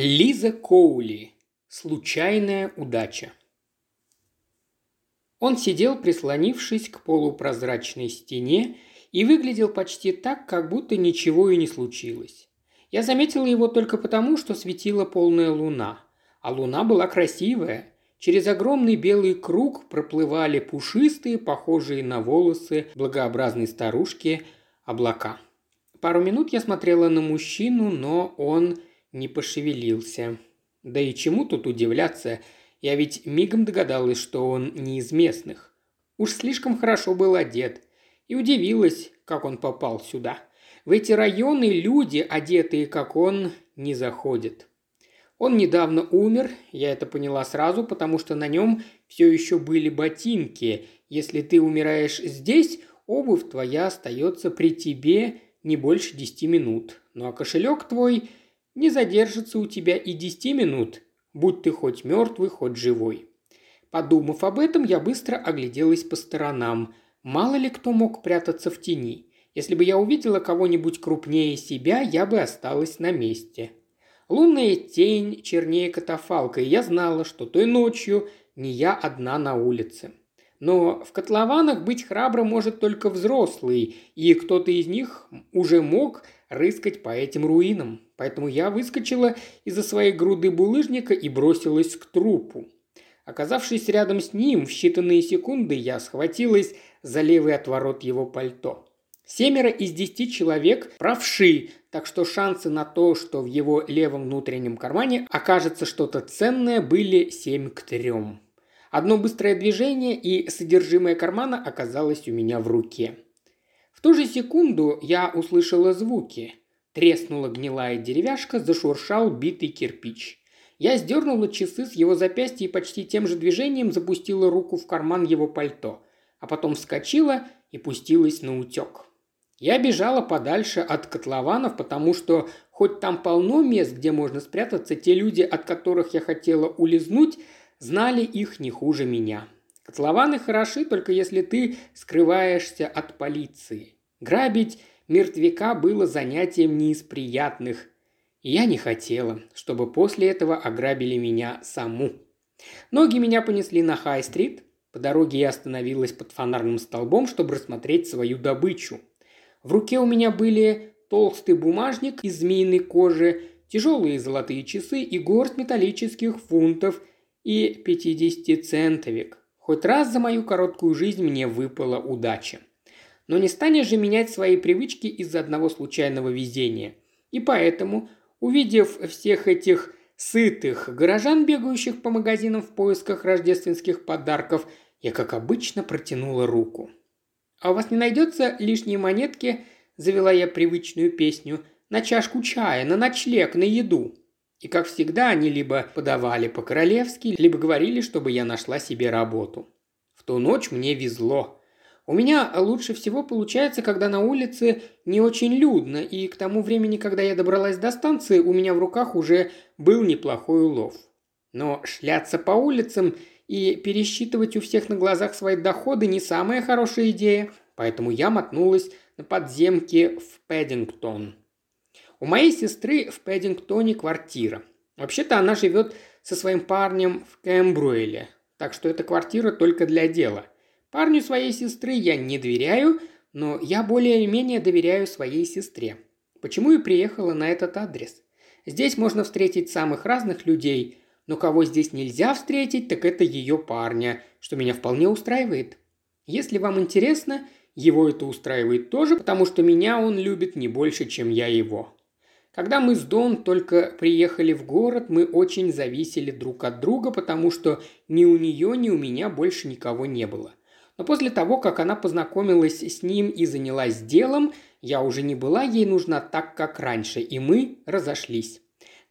Лиза Коули. Случайная удача. Он сидел, прислонившись к полупрозрачной стене, и выглядел почти так, как будто ничего и не случилось. Я заметила его только потому, что светила полная луна. А луна была красивая. Через огромный белый круг проплывали пушистые, похожие на волосы благообразной старушки, облака. Пару минут я смотрела на мужчину, но он не пошевелился. Да и чему тут удивляться? Я ведь мигом догадалась, что он не из местных. Уж слишком хорошо был одет. И удивилась, как он попал сюда. В эти районы люди, одетые как он, не заходят. Он недавно умер, я это поняла сразу, потому что на нем все еще были ботинки. Если ты умираешь здесь, обувь твоя остается при тебе не больше десяти минут. Ну а кошелек твой не задержится у тебя и десяти минут, будь ты хоть мертвый, хоть живой. Подумав об этом, я быстро огляделась по сторонам. Мало ли кто мог прятаться в тени. Если бы я увидела кого-нибудь крупнее себя, я бы осталась на месте. Лунная тень чернее катафалка, и я знала, что той ночью не я одна на улице. Но в котлованах быть храбрым может только взрослый, и кто-то из них уже мог рыскать по этим руинам. Поэтому я выскочила из-за своей груды булыжника и бросилась к трупу. Оказавшись рядом с ним, в считанные секунды я схватилась за левый отворот его пальто. Семеро из десяти человек правши, так что шансы на то, что в его левом внутреннем кармане окажется что-то ценное, были семь к трем. Одно быстрое движение, и содержимое кармана оказалось у меня в руке. В ту же секунду я услышала звуки. Треснула гнилая деревяшка, зашуршал битый кирпич. Я сдернула часы с его запястья и почти тем же движением запустила руку в карман его пальто, а потом вскочила и пустилась на утек. Я бежала подальше от котлованов, потому что хоть там полно мест, где можно спрятаться, те люди, от которых я хотела улизнуть, знали их не хуже меня. Котлованы хороши, только если ты скрываешься от полиции. Грабить мертвяка было занятием не из приятных. И я не хотела, чтобы после этого ограбили меня саму. Ноги меня понесли на Хай-стрит. По дороге я остановилась под фонарным столбом, чтобы рассмотреть свою добычу. В руке у меня были толстый бумажник из змеиной кожи, тяжелые золотые часы и горсть металлических фунтов – и 50-центовик. Хоть раз за мою короткую жизнь мне выпала удача. Но не станешь же менять свои привычки из-за одного случайного везения. И поэтому, увидев всех этих сытых горожан, бегающих по магазинам в поисках рождественских подарков, я, как обычно, протянула руку. «А у вас не найдется лишние монетки?» – завела я привычную песню. «На чашку чая, на ночлег, на еду». И, как всегда, они либо подавали по-королевски, либо говорили, чтобы я нашла себе работу. В ту ночь мне везло. У меня лучше всего получается, когда на улице не очень людно, и к тому времени, когда я добралась до станции, у меня в руках уже был неплохой улов. Но шляться по улицам и пересчитывать у всех на глазах свои доходы не самая хорошая идея, поэтому я мотнулась на подземке в Пэддингтон – у моей сестры в Пэддингтоне квартира. Вообще-то она живет со своим парнем в Кэмбруэле, так что эта квартира только для дела. Парню своей сестры я не доверяю, но я более-менее доверяю своей сестре. Почему и приехала на этот адрес? Здесь можно встретить самых разных людей, но кого здесь нельзя встретить, так это ее парня, что меня вполне устраивает. Если вам интересно, его это устраивает тоже, потому что меня он любит не больше, чем я его. Когда мы с Дон только приехали в город, мы очень зависели друг от друга, потому что ни у нее, ни у меня больше никого не было. Но после того, как она познакомилась с ним и занялась делом, я уже не была ей нужна так, как раньше, и мы разошлись.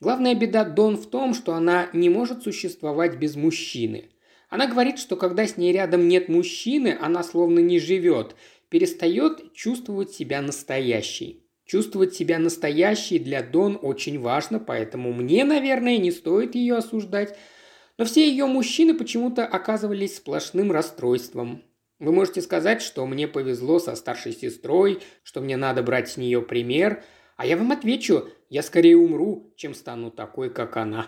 Главная беда Дон в том, что она не может существовать без мужчины. Она говорит, что когда с ней рядом нет мужчины, она словно не живет, перестает чувствовать себя настоящей. Чувствовать себя настоящей для Дон очень важно, поэтому мне, наверное, не стоит ее осуждать. Но все ее мужчины почему-то оказывались сплошным расстройством. Вы можете сказать, что мне повезло со старшей сестрой, что мне надо брать с нее пример, а я вам отвечу, Я скорее умру, чем стану такой, как она.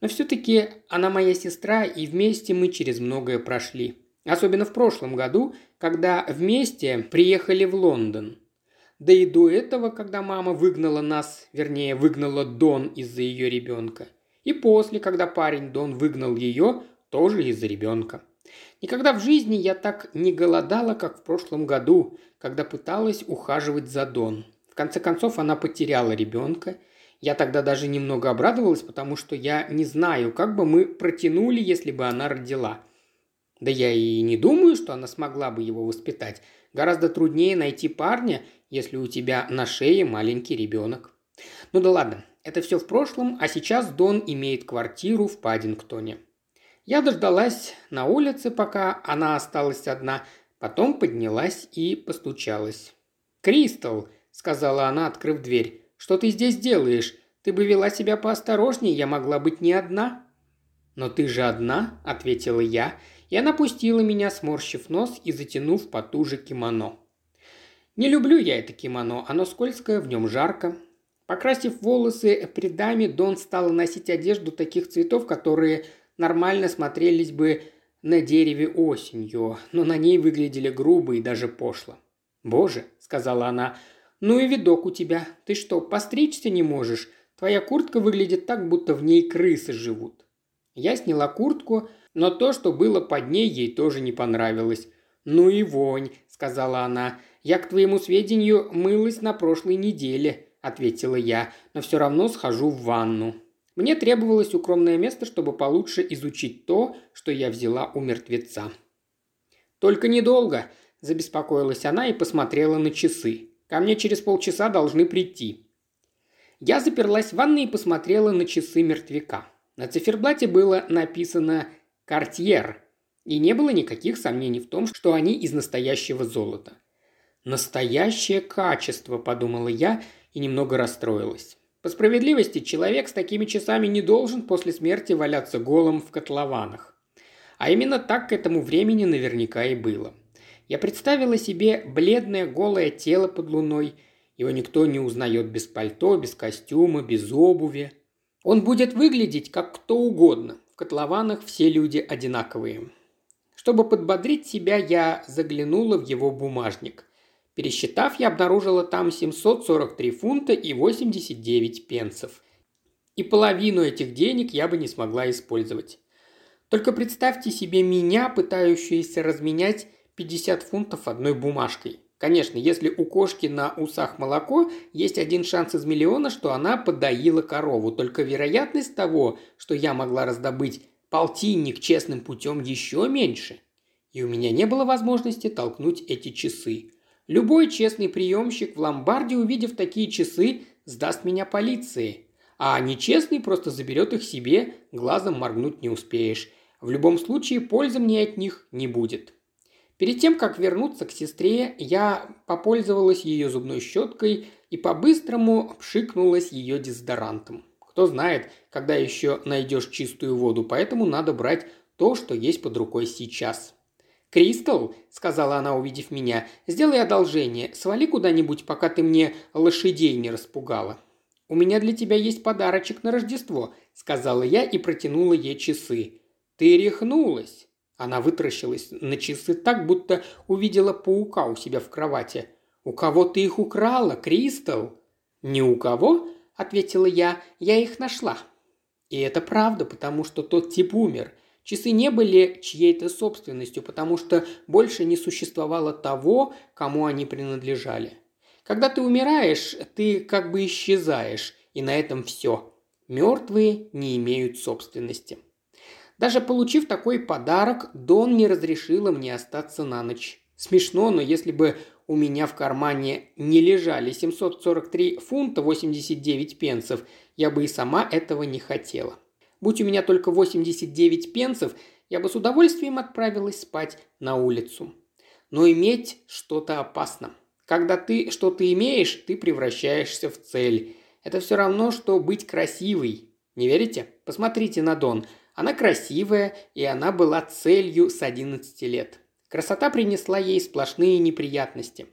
Но все-таки она моя сестра, и вместе мы через многое прошли. Особенно в прошлом году, когда вместе приехали в Лондон. Да и до этого, когда мама выгнала нас, вернее, выгнала Дон из-за ее ребенка. И после, когда парень Дон выгнал ее, тоже из-за ребенка. Никогда в жизни я так не голодала, как в прошлом году, когда пыталась ухаживать за Дон. В конце концов, она потеряла ребенка. Я тогда даже немного обрадовалась, потому что я не знаю, как бы мы протянули, если бы она родила – да я и не думаю, что она смогла бы его воспитать. Гораздо труднее найти парня, если у тебя на шее маленький ребенок. Ну да ладно, это все в прошлом, а сейчас Дон имеет квартиру в Паддингтоне. Я дождалась на улице, пока она осталась одна, потом поднялась и постучалась. «Кристал», — сказала она, открыв дверь, — «что ты здесь делаешь? Ты бы вела себя поосторожнее, я могла быть не одна». «Но ты же одна», — ответила я, и она пустила меня, сморщив нос и затянув потуже кимоно. Не люблю я это кимоно, оно скользкое, в нем жарко. Покрасив волосы придами, Дон стала носить одежду таких цветов, которые нормально смотрелись бы на дереве осенью, но на ней выглядели грубо и даже пошло. «Боже», — сказала она, — «ну и видок у тебя. Ты что, постричься не можешь? Твоя куртка выглядит так, будто в ней крысы живут». Я сняла куртку, но то, что было под ней, ей тоже не понравилось. «Ну и вонь», – сказала она. «Я, к твоему сведению, мылась на прошлой неделе», – ответила я, – «но все равно схожу в ванну». Мне требовалось укромное место, чтобы получше изучить то, что я взяла у мертвеца. «Только недолго», – забеспокоилась она и посмотрела на часы. «Ко мне через полчаса должны прийти». Я заперлась в ванной и посмотрела на часы мертвяка. На циферблате было написано Картьер. И не было никаких сомнений в том, что они из настоящего золота. «Настоящее качество», – подумала я и немного расстроилась. По справедливости, человек с такими часами не должен после смерти валяться голым в котлованах. А именно так к этому времени наверняка и было. Я представила себе бледное голое тело под луной. Его никто не узнает без пальто, без костюма, без обуви. Он будет выглядеть как кто угодно, котлованах все люди одинаковые. Чтобы подбодрить себя, я заглянула в его бумажник. Пересчитав, я обнаружила там 743 фунта и 89 пенсов. И половину этих денег я бы не смогла использовать. Только представьте себе меня, пытающуюся разменять 50 фунтов одной бумажкой. Конечно, если у кошки на усах молоко, есть один шанс из миллиона, что она подоила корову. Только вероятность того, что я могла раздобыть полтинник честным путем, еще меньше. И у меня не было возможности толкнуть эти часы. Любой честный приемщик в ломбарде, увидев такие часы, сдаст меня полиции. А нечестный просто заберет их себе, глазом моргнуть не успеешь. В любом случае, пользы мне от них не будет. Перед тем, как вернуться к сестре, я попользовалась ее зубной щеткой и по-быстрому пшикнулась ее дезодорантом. Кто знает, когда еще найдешь чистую воду, поэтому надо брать то, что есть под рукой сейчас. «Кристал», — сказала она, увидев меня, — «сделай одолжение, свали куда-нибудь, пока ты мне лошадей не распугала». «У меня для тебя есть подарочек на Рождество», — сказала я и протянула ей часы. «Ты рехнулась», она вытаращилась на часы так, будто увидела паука у себя в кровати. «У кого ты их украла, Кристал?» «Не у кого?» – ответила я. «Я их нашла». И это правда, потому что тот тип умер. Часы не были чьей-то собственностью, потому что больше не существовало того, кому они принадлежали. Когда ты умираешь, ты как бы исчезаешь, и на этом все. Мертвые не имеют собственности. Даже получив такой подарок, Дон не разрешила мне остаться на ночь. Смешно, но если бы у меня в кармане не лежали 743 фунта 89 пенсов, я бы и сама этого не хотела. Будь у меня только 89 пенсов, я бы с удовольствием отправилась спать на улицу. Но иметь что-то опасно. Когда ты что-то имеешь, ты превращаешься в цель. Это все равно, что быть красивой. Не верите? Посмотрите на Дон – она красивая, и она была целью с 11 лет. Красота принесла ей сплошные неприятности.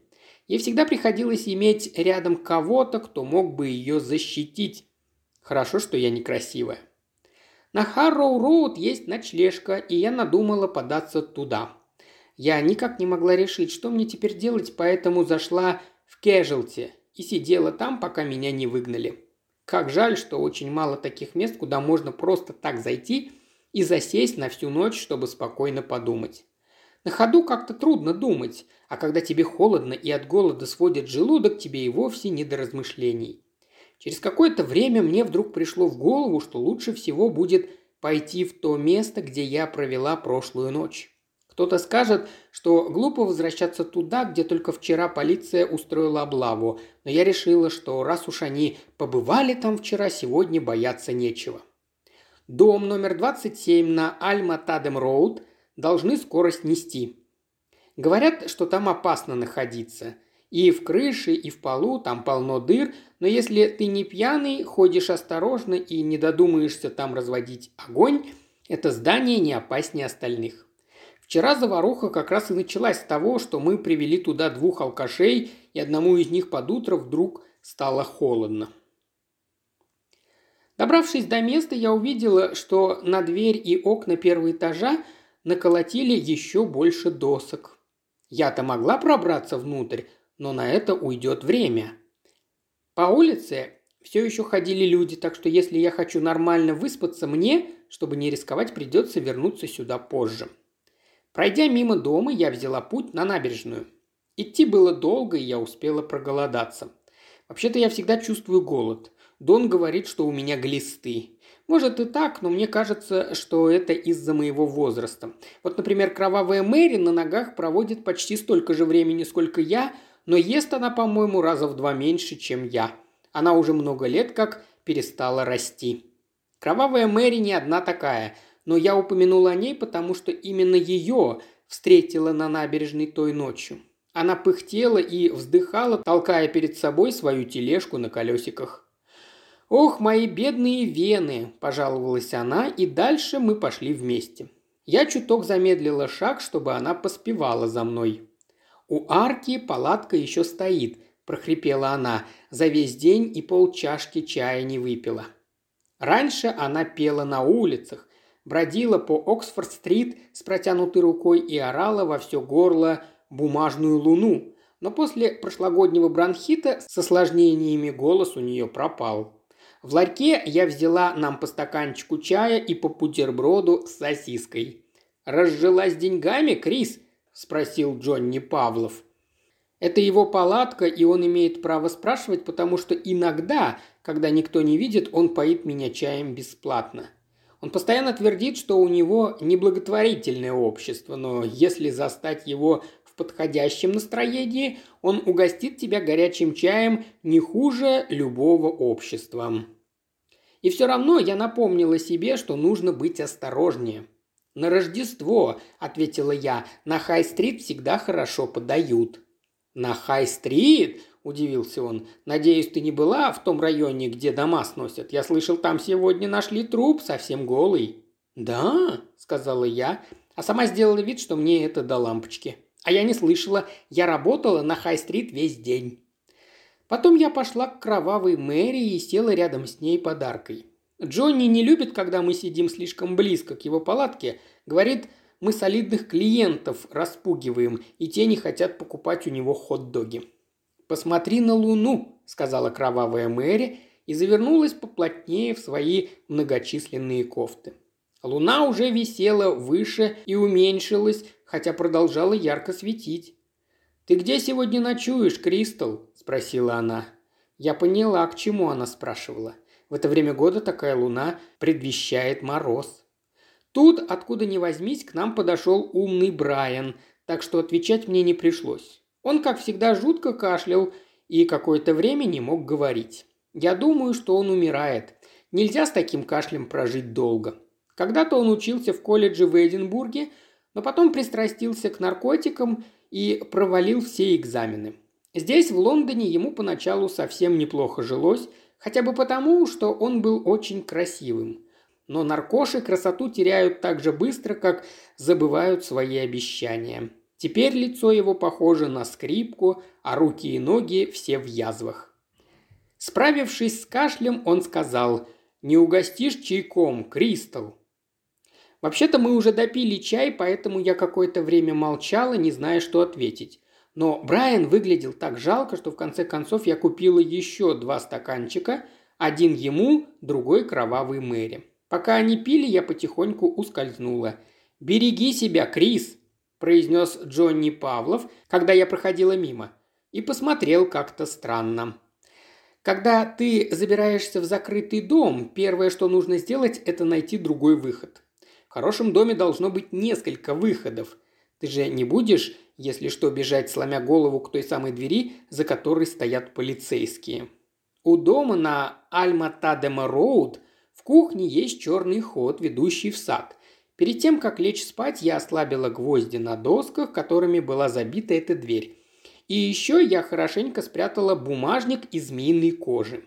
Ей всегда приходилось иметь рядом кого-то, кто мог бы ее защитить. Хорошо, что я некрасивая. На Харроу-Роуд есть ночлежка, и я надумала податься туда. Я никак не могла решить, что мне теперь делать, поэтому зашла в Кэжелти и сидела там, пока меня не выгнали. Как жаль, что очень мало таких мест, куда можно просто так зайти и засесть на всю ночь, чтобы спокойно подумать. На ходу как-то трудно думать, а когда тебе холодно и от голода сводит желудок, тебе и вовсе не до размышлений. Через какое-то время мне вдруг пришло в голову, что лучше всего будет пойти в то место, где я провела прошлую ночь. Кто-то скажет, что глупо возвращаться туда, где только вчера полиция устроила облаву, но я решила, что раз уж они побывали там вчера, сегодня бояться нечего. Дом номер 27 на Альма-Тадем-Роуд должны скоро снести. Говорят, что там опасно находиться. И в крыше, и в полу там полно дыр, но если ты не пьяный, ходишь осторожно и не додумаешься там разводить огонь, это здание не опаснее остальных. Вчера заваруха как раз и началась с того, что мы привели туда двух алкашей, и одному из них под утро вдруг стало холодно. Добравшись до места, я увидела, что на дверь и окна первого этажа наколотили еще больше досок. Я-то могла пробраться внутрь, но на это уйдет время. По улице все еще ходили люди, так что если я хочу нормально выспаться, мне, чтобы не рисковать, придется вернуться сюда позже. Пройдя мимо дома, я взяла путь на набережную. Идти было долго, и я успела проголодаться. Вообще-то я всегда чувствую голод. Дон говорит, что у меня глисты. Может и так, но мне кажется, что это из-за моего возраста. Вот, например, кровавая Мэри на ногах проводит почти столько же времени, сколько я, но ест она, по-моему, раза в два меньше, чем я. Она уже много лет как перестала расти. Кровавая Мэри не одна такая – но я упомянула о ней, потому что именно ее встретила на набережной той ночью. Она пыхтела и вздыхала, толкая перед собой свою тележку на колесиках. «Ох, мои бедные вены!» – пожаловалась она, и дальше мы пошли вместе. Я чуток замедлила шаг, чтобы она поспевала за мной. «У арки палатка еще стоит», – прохрипела она, – «за весь день и полчашки чая не выпила». Раньше она пела на улицах, бродила по Оксфорд-стрит с протянутой рукой и орала во все горло бумажную луну. Но после прошлогоднего бронхита с осложнениями голос у нее пропал. В ларьке я взяла нам по стаканчику чая и по бутерброду с сосиской. «Разжилась деньгами, Крис?» – спросил Джонни Павлов. Это его палатка, и он имеет право спрашивать, потому что иногда, когда никто не видит, он поит меня чаем бесплатно. Он постоянно твердит, что у него неблаготворительное общество, но если застать его в подходящем настроении, он угостит тебя горячим чаем не хуже любого общества. И все равно я напомнила себе, что нужно быть осторожнее. «На Рождество», – ответила я, – «на Хай-стрит всегда хорошо подают». «На Хай-стрит?» – удивился он. «Надеюсь, ты не была в том районе, где дома сносят? Я слышал, там сегодня нашли труп, совсем голый». «Да?» – сказала я, а сама сделала вид, что мне это до лампочки. А я не слышала, я работала на Хай-стрит весь день. Потом я пошла к кровавой Мэри и села рядом с ней подаркой. Джонни не любит, когда мы сидим слишком близко к его палатке. Говорит, мы солидных клиентов распугиваем, и те не хотят покупать у него хот-доги. «Посмотри на луну», – сказала кровавая Мэри и завернулась поплотнее в свои многочисленные кофты. Луна уже висела выше и уменьшилась, хотя продолжала ярко светить. «Ты где сегодня ночуешь, Кристал?» – спросила она. Я поняла, к чему она спрашивала. В это время года такая луна предвещает мороз. Тут, откуда ни возьмись, к нам подошел умный Брайан, так что отвечать мне не пришлось. Он, как всегда, жутко кашлял и какое-то время не мог говорить. Я думаю, что он умирает. Нельзя с таким кашлем прожить долго. Когда-то он учился в колледже в Эдинбурге, но потом пристрастился к наркотикам и провалил все экзамены. Здесь, в Лондоне, ему поначалу совсем неплохо жилось, хотя бы потому, что он был очень красивым. Но наркоши красоту теряют так же быстро, как забывают свои обещания. Теперь лицо его похоже на скрипку, а руки и ноги все в язвах. Справившись с кашлем, он сказал «Не угостишь чайком, Кристал?» Вообще-то мы уже допили чай, поэтому я какое-то время молчала, не зная, что ответить. Но Брайан выглядел так жалко, что в конце концов я купила еще два стаканчика, один ему, другой кровавый Мэри. Пока они пили, я потихоньку ускользнула. «Береги себя, Крис!» – произнес Джонни Павлов, когда я проходила мимо. И посмотрел как-то странно. Когда ты забираешься в закрытый дом, первое, что нужно сделать, это найти другой выход. В хорошем доме должно быть несколько выходов. Ты же не будешь, если что, бежать, сломя голову к той самой двери, за которой стоят полицейские. У дома на Альма-Тадема-Роуд в кухне есть черный ход, ведущий в сад. Перед тем, как лечь спать, я ослабила гвозди на досках, которыми была забита эта дверь. И еще я хорошенько спрятала бумажник из змеиной кожи.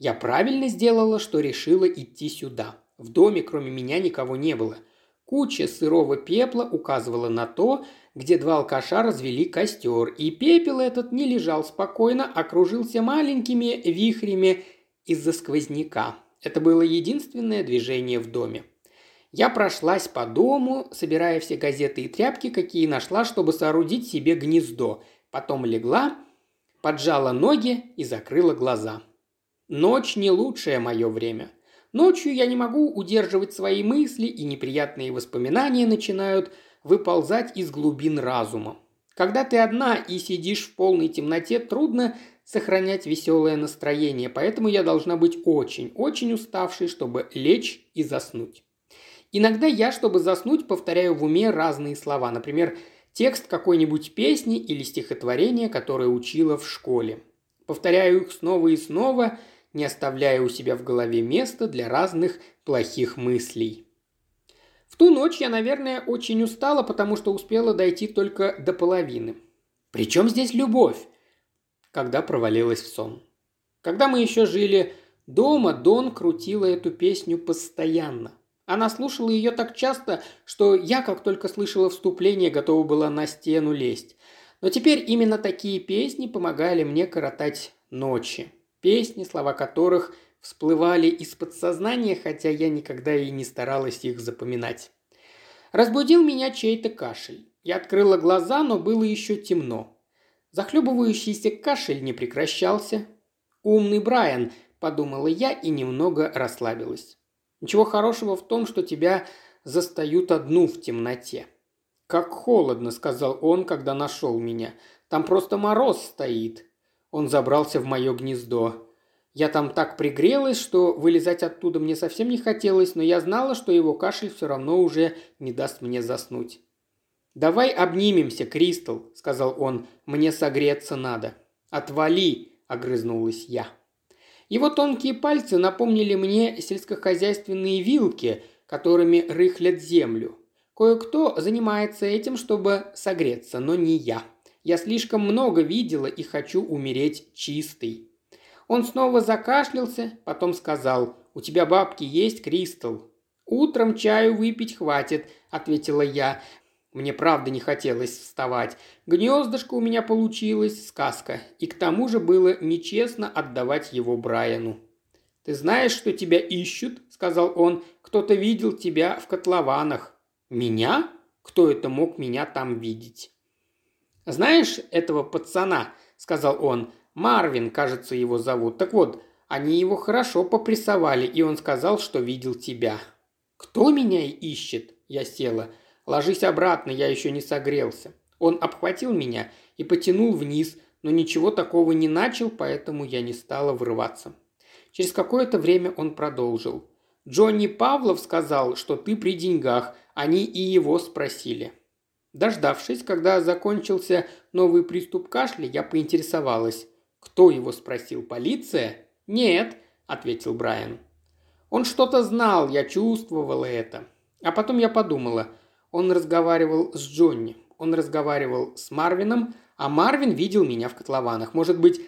Я правильно сделала, что решила идти сюда. В доме кроме меня никого не было. Куча сырого пепла указывала на то, где два алкаша развели костер, и пепел этот не лежал спокойно, а кружился маленькими вихрями из-за сквозняка. Это было единственное движение в доме. Я прошлась по дому, собирая все газеты и тряпки, какие нашла, чтобы соорудить себе гнездо. Потом легла, поджала ноги и закрыла глаза. Ночь не лучшее мое время. Ночью я не могу удерживать свои мысли, и неприятные воспоминания начинают выползать из глубин разума. Когда ты одна и сидишь в полной темноте, трудно сохранять веселое настроение, поэтому я должна быть очень, очень уставшей, чтобы лечь и заснуть. Иногда я, чтобы заснуть, повторяю в уме разные слова, например, текст какой-нибудь песни или стихотворения, которое учила в школе. Повторяю их снова и снова – не оставляя у себя в голове места для разных плохих мыслей. В ту ночь я, наверное, очень устала, потому что успела дойти только до половины. Причем здесь любовь? Когда провалилась в сон. Когда мы еще жили дома, Дон крутила эту песню постоянно. Она слушала ее так часто, что я, как только слышала вступление, готова была на стену лезть. Но теперь именно такие песни помогали мне коротать ночи. Песни, слова которых всплывали из подсознания, хотя я никогда и не старалась их запоминать. Разбудил меня чей-то кашель. Я открыла глаза, но было еще темно. Захлебывающийся кашель не прекращался. «Умный Брайан», – подумала я и немного расслабилась. «Ничего хорошего в том, что тебя застают одну в темноте». «Как холодно», – сказал он, когда нашел меня. «Там просто мороз стоит. Он забрался в мое гнездо. Я там так пригрелась, что вылезать оттуда мне совсем не хотелось, но я знала, что его кашель все равно уже не даст мне заснуть. «Давай обнимемся, Кристал», — сказал он, — «мне согреться надо». «Отвали», — огрызнулась я. Его тонкие пальцы напомнили мне сельскохозяйственные вилки, которыми рыхлят землю. Кое-кто занимается этим, чтобы согреться, но не я. Я слишком много видела и хочу умереть чистой». Он снова закашлялся, потом сказал, «У тебя бабки есть, Кристал?» «Утром чаю выпить хватит», – ответила я. Мне правда не хотелось вставать. Гнездышко у меня получилось, сказка. И к тому же было нечестно отдавать его Брайану. «Ты знаешь, что тебя ищут?» – сказал он. «Кто-то видел тебя в котлованах». «Меня? Кто это мог меня там видеть?» «Знаешь этого пацана?» – сказал он. «Марвин, кажется, его зовут. Так вот, они его хорошо попрессовали, и он сказал, что видел тебя». «Кто меня ищет?» – я села. «Ложись обратно, я еще не согрелся». Он обхватил меня и потянул вниз, но ничего такого не начал, поэтому я не стала врываться. Через какое-то время он продолжил. «Джонни Павлов сказал, что ты при деньгах. Они и его спросили. Дождавшись, когда закончился новый приступ кашля, я поинтересовалась. «Кто его спросил? Полиция?» «Нет», – ответил Брайан. «Он что-то знал, я чувствовала это. А потом я подумала, он разговаривал с Джонни, он разговаривал с Марвином, а Марвин видел меня в котлованах. Может быть,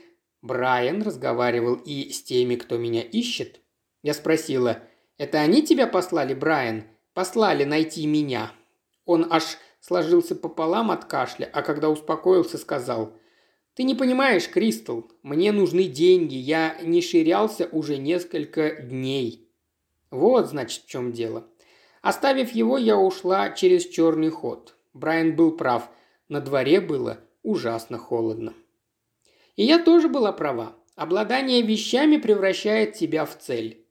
Брайан разговаривал и с теми, кто меня ищет?» Я спросила, «Это они тебя послали, Брайан? Послали найти меня?» Он аж сложился пополам от кашля, а когда успокоился, сказал «Ты не понимаешь, Кристал, мне нужны деньги, я не ширялся уже несколько дней». Вот, значит, в чем дело. Оставив его, я ушла через черный ход. Брайан был прав. На дворе было ужасно холодно. И я тоже была права. Обладание вещами превращает тебя в цель.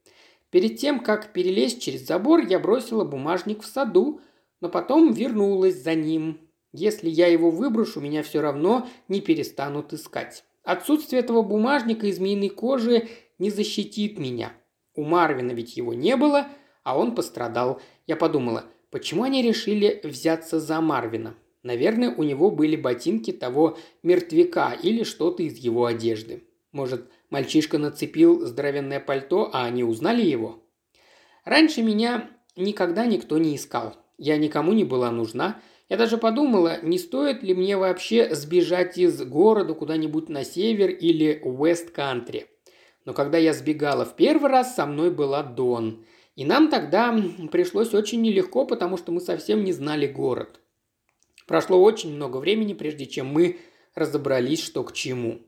Перед тем, как перелезть через забор, я бросила бумажник в саду, но потом вернулась за ним. Если я его выброшу, меня все равно не перестанут искать. Отсутствие этого бумажника из змеиной кожи не защитит меня. У Марвина ведь его не было, а он пострадал. Я подумала, почему они решили взяться за Марвина? Наверное, у него были ботинки того мертвяка или что-то из его одежды. Может, мальчишка нацепил здоровенное пальто, а они узнали его? Раньше меня никогда никто не искал. Я никому не была нужна. Я даже подумала, не стоит ли мне вообще сбежать из города куда-нибудь на север или Уэст-Кантри. Но когда я сбегала в первый раз, со мной была Дон. И нам тогда пришлось очень нелегко, потому что мы совсем не знали город. Прошло очень много времени, прежде чем мы разобрались, что к чему.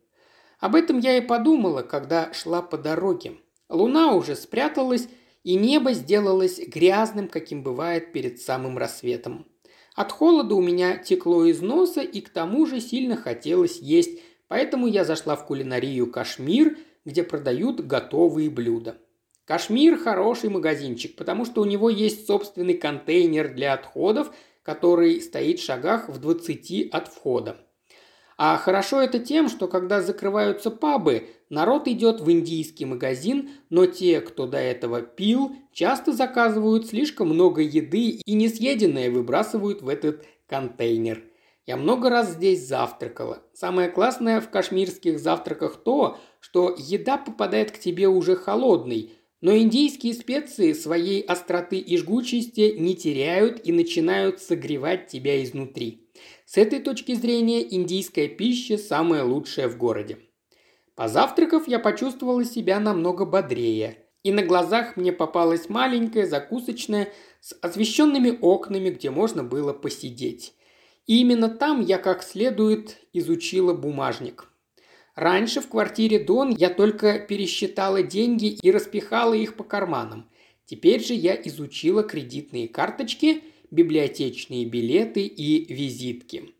Об этом я и подумала, когда шла по дороге. Луна уже спряталась, и небо сделалось грязным, каким бывает перед самым рассветом. От холода у меня текло из носа, и к тому же сильно хотелось есть, поэтому я зашла в кулинарию «Кашмир», где продают готовые блюда. «Кашмир» – хороший магазинчик, потому что у него есть собственный контейнер для отходов – который стоит в шагах в 20 от входа. А хорошо это тем, что когда закрываются пабы, народ идет в индийский магазин, но те, кто до этого пил, часто заказывают слишком много еды и несъеденное выбрасывают в этот контейнер. Я много раз здесь завтракала. Самое классное в кашмирских завтраках то, что еда попадает к тебе уже холодной – но индийские специи своей остроты и жгучести не теряют и начинают согревать тебя изнутри. С этой точки зрения индийская пища самая лучшая в городе. Позавтракав, я почувствовала себя намного бодрее. И на глазах мне попалась маленькая закусочная с освещенными окнами, где можно было посидеть. И именно там я как следует изучила бумажник. Раньше в квартире Дон я только пересчитала деньги и распихала их по карманам. Теперь же я изучила кредитные карточки, библиотечные билеты и визитки.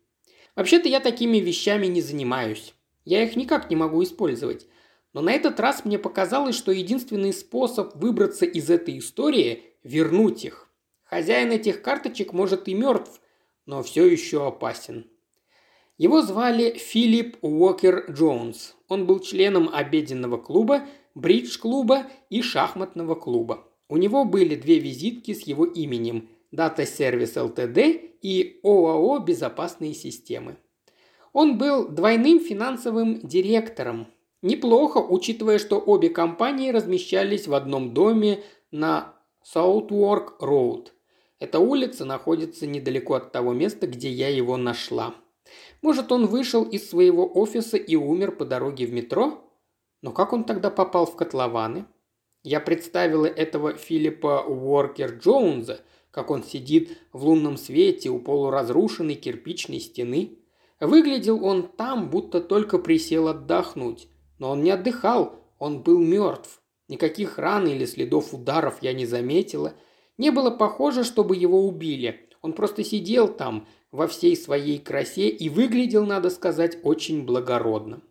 Вообще-то я такими вещами не занимаюсь. Я их никак не могу использовать. Но на этот раз мне показалось, что единственный способ выбраться из этой истории – вернуть их. Хозяин этих карточек может и мертв, но все еще опасен. Его звали Филипп Уокер Джонс. Он был членом обеденного клуба, бридж-клуба и шахматного клуба. У него были две визитки с его именем – Data Service Ltd и ОАО «Безопасные системы». Он был двойным финансовым директором. Неплохо, учитывая, что обе компании размещались в одном доме на Southwark Road. Эта улица находится недалеко от того места, где я его нашла. Может, он вышел из своего офиса и умер по дороге в метро? Но как он тогда попал в котлованы? Я представила этого Филиппа Уоркер Джонса, как он сидит в лунном свете у полуразрушенной кирпичной стены. Выглядел он там, будто только присел отдохнуть. Но он не отдыхал, он был мертв. Никаких ран или следов ударов я не заметила. Не было похоже, чтобы его убили. Он просто сидел там, во всей своей красе и выглядел, надо сказать, очень благородно.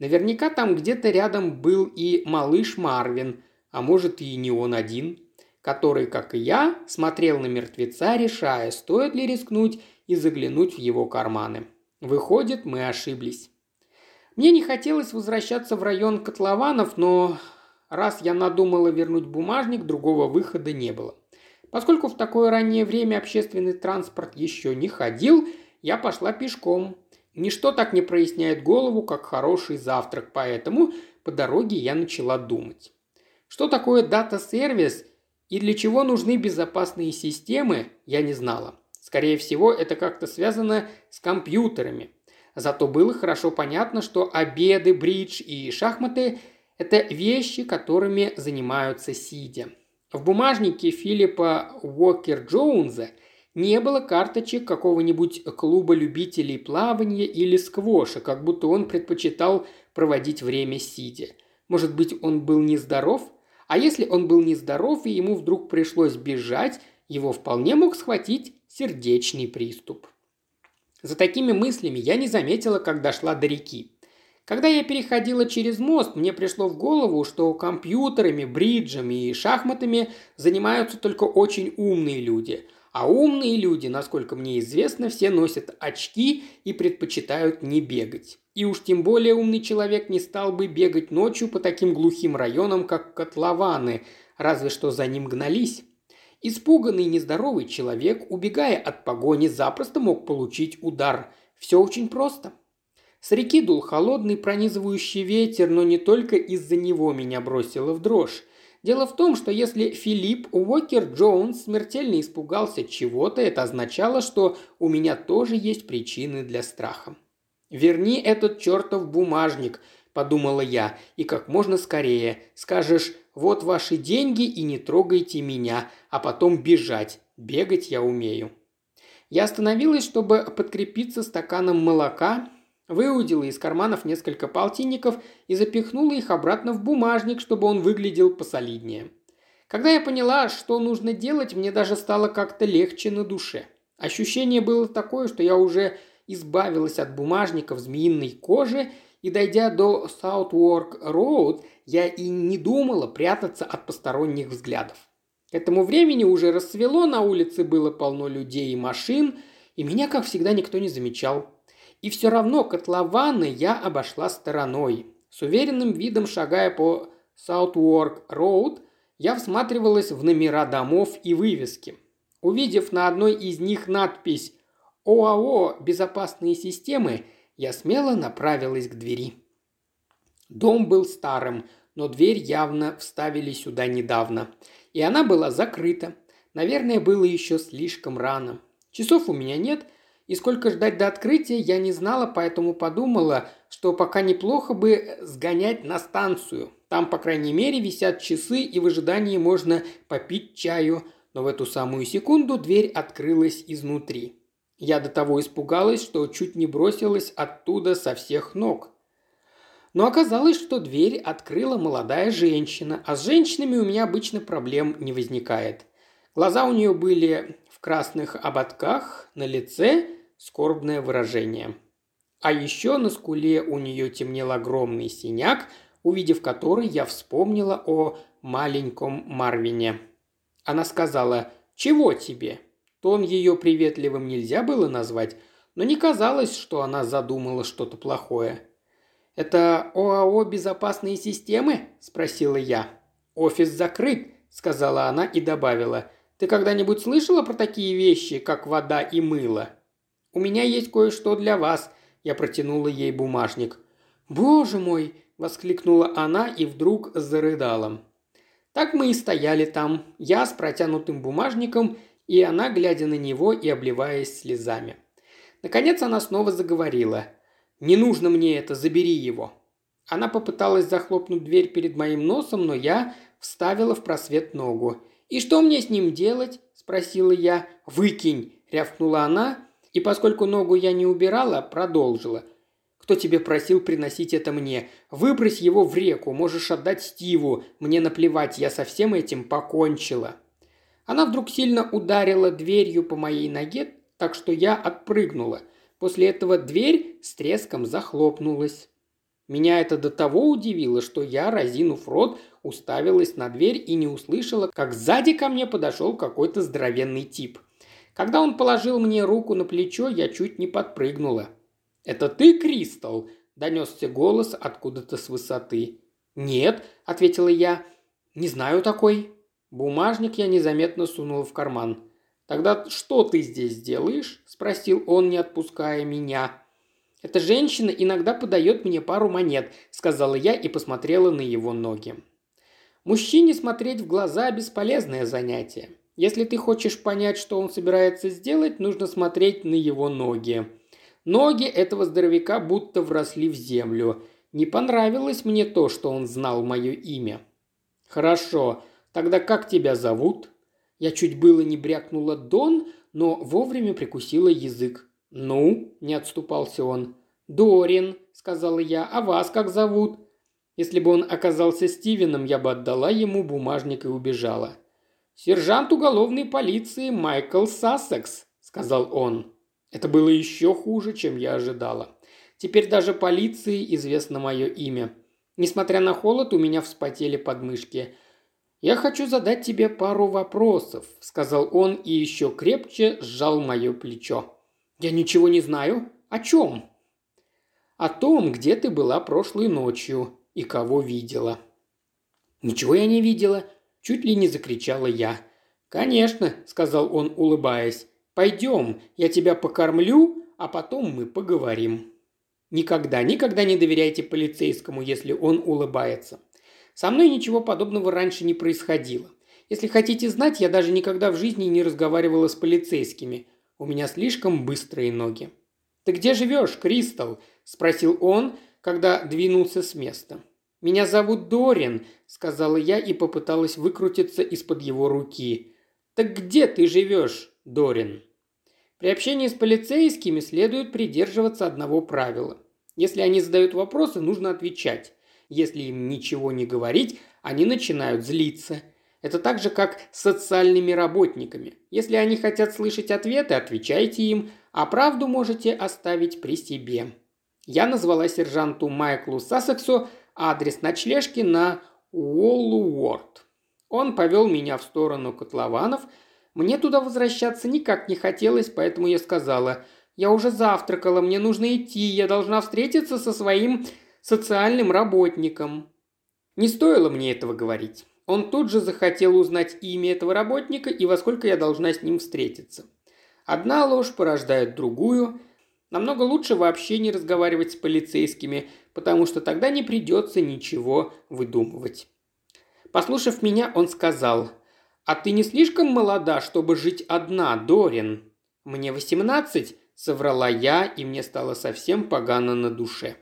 Наверняка там где-то рядом был и малыш Марвин, а может и не он один, который, как и я, смотрел на мертвеца, решая, стоит ли рискнуть и заглянуть в его карманы. Выходит, мы ошиблись. Мне не хотелось возвращаться в район котлованов, но раз я надумала вернуть бумажник, другого выхода не было. Поскольку в такое раннее время общественный транспорт еще не ходил, я пошла пешком. Ничто так не проясняет голову, как хороший завтрак, поэтому по дороге я начала думать. Что такое дата-сервис и для чего нужны безопасные системы, я не знала. Скорее всего, это как-то связано с компьютерами. Зато было хорошо понятно, что обеды, бридж и шахматы – это вещи, которыми занимаются сидя. В бумажнике Филиппа Уокер Джоунза Не было карточек какого-нибудь клуба любителей плавания или сквоша, как будто он предпочитал проводить время сидя. Может быть, он был нездоров? А если он был нездоров и ему вдруг пришлось бежать, его вполне мог схватить сердечный приступ. За такими мыслями я не заметила, как дошла до реки. Когда я переходила через мост, мне пришло в голову, что компьютерами, бриджами и шахматами занимаются только очень умные люди. А умные люди, насколько мне известно, все носят очки и предпочитают не бегать. И уж тем более умный человек не стал бы бегать ночью по таким глухим районам, как котлованы, разве что за ним гнались. Испуганный нездоровый человек, убегая от погони, запросто мог получить удар. Все очень просто. С реки дул холодный пронизывающий ветер, но не только из-за него меня бросило в дрожь. Дело в том, что если Филипп Уокер Джонс смертельно испугался чего-то, это означало, что у меня тоже есть причины для страха. «Верни этот чертов бумажник», – подумала я, – «и как можно скорее. Скажешь, вот ваши деньги и не трогайте меня, а потом бежать. Бегать я умею». Я остановилась, чтобы подкрепиться стаканом молока, выудила из карманов несколько полтинников и запихнула их обратно в бумажник, чтобы он выглядел посолиднее. Когда я поняла, что нужно делать, мне даже стало как-то легче на душе. Ощущение было такое, что я уже избавилась от бумажников змеиной кожи и, дойдя до Southwark Road, я и не думала прятаться от посторонних взглядов. К этому времени уже рассвело, на улице было полно людей и машин, и меня, как всегда, никто не замечал. И все равно котлованы я обошла стороной. С уверенным видом шагая по Southwark Road, я всматривалась в номера домов и вывески. Увидев на одной из них надпись «ОАО «Безопасные системы», я смело направилась к двери. Дом был старым, но дверь явно вставили сюда недавно. И она была закрыта. Наверное, было еще слишком рано. Часов у меня нет – и сколько ждать до открытия, я не знала, поэтому подумала, что пока неплохо бы сгонять на станцию. Там, по крайней мере, висят часы, и в ожидании можно попить чаю. Но в эту самую секунду дверь открылась изнутри. Я до того испугалась, что чуть не бросилась оттуда со всех ног. Но оказалось, что дверь открыла молодая женщина, а с женщинами у меня обычно проблем не возникает. Глаза у нее были в красных ободках, на лице скорбное выражение. А еще на скуле у нее темнел огромный синяк, увидев который, я вспомнила о маленьком Марвине. Она сказала «Чего тебе?» Тон ее приветливым нельзя было назвать, но не казалось, что она задумала что-то плохое. «Это ОАО «Безопасные системы?» – спросила я. «Офис закрыт», – сказала она и добавила. «Ты когда-нибудь слышала про такие вещи, как вода и мыло?» «У меня есть кое-что для вас», – я протянула ей бумажник. «Боже мой!» – воскликнула она и вдруг зарыдала. Так мы и стояли там, я с протянутым бумажником, и она, глядя на него и обливаясь слезами. Наконец она снова заговорила. «Не нужно мне это, забери его». Она попыталась захлопнуть дверь перед моим носом, но я вставила в просвет ногу. «И что мне с ним делать?» – спросила я. «Выкинь!» – рявкнула она и поскольку ногу я не убирала, продолжила. «Кто тебе просил приносить это мне? Выбрось его в реку, можешь отдать Стиву. Мне наплевать, я со всем этим покончила». Она вдруг сильно ударила дверью по моей ноге, так что я отпрыгнула. После этого дверь с треском захлопнулась. Меня это до того удивило, что я, разинув рот, уставилась на дверь и не услышала, как сзади ко мне подошел какой-то здоровенный тип – когда он положил мне руку на плечо, я чуть не подпрыгнула. «Это ты, Кристал?» – донесся голос откуда-то с высоты. «Нет», – ответила я. «Не знаю такой». Бумажник я незаметно сунул в карман. «Тогда что ты здесь делаешь?» – спросил он, не отпуская меня. «Эта женщина иногда подает мне пару монет», – сказала я и посмотрела на его ноги. Мужчине смотреть в глаза – бесполезное занятие. Если ты хочешь понять, что он собирается сделать, нужно смотреть на его ноги. Ноги этого здоровяка будто вросли в землю. Не понравилось мне то, что он знал мое имя. Хорошо, тогда как тебя зовут? Я чуть было не брякнула «Дон», но вовремя прикусила язык. «Ну?» – не отступался он. «Дорин», – сказала я, – «а вас как зовут?» Если бы он оказался Стивеном, я бы отдала ему бумажник и убежала. «Сержант уголовной полиции Майкл Сассекс», – сказал он. Это было еще хуже, чем я ожидала. Теперь даже полиции известно мое имя. Несмотря на холод, у меня вспотели подмышки. «Я хочу задать тебе пару вопросов», – сказал он и еще крепче сжал мое плечо. «Я ничего не знаю. О чем?» «О том, где ты была прошлой ночью и кого видела». «Ничего я не видела», – чуть ли не закричала я. «Конечно», – сказал он, улыбаясь. «Пойдем, я тебя покормлю, а потом мы поговорим». Никогда, никогда не доверяйте полицейскому, если он улыбается. Со мной ничего подобного раньше не происходило. Если хотите знать, я даже никогда в жизни не разговаривала с полицейскими. У меня слишком быстрые ноги. «Ты где живешь, Кристал?» – спросил он, когда двинулся с места. «Меня зовут Дорин», – сказала я и попыталась выкрутиться из-под его руки. «Так где ты живешь, Дорин?» При общении с полицейскими следует придерживаться одного правила. Если они задают вопросы, нужно отвечать. Если им ничего не говорить, они начинают злиться. Это так же, как с социальными работниками. Если они хотят слышать ответы, отвечайте им, а правду можете оставить при себе. Я назвала сержанту Майклу Сассексу адрес ночлежки на Уоллуорд. Он повел меня в сторону котлованов – мне туда возвращаться никак не хотелось, поэтому я сказала, «Я уже завтракала, мне нужно идти, я должна встретиться со своим социальным работником». Не стоило мне этого говорить. Он тут же захотел узнать имя этого работника и во сколько я должна с ним встретиться. Одна ложь порождает другую. Намного лучше вообще не разговаривать с полицейскими, потому что тогда не придется ничего выдумывать. Послушав меня, он сказал, «А ты не слишком молода, чтобы жить одна, Дорин?» «Мне восемнадцать», – соврала я, и мне стало совсем погано на душе.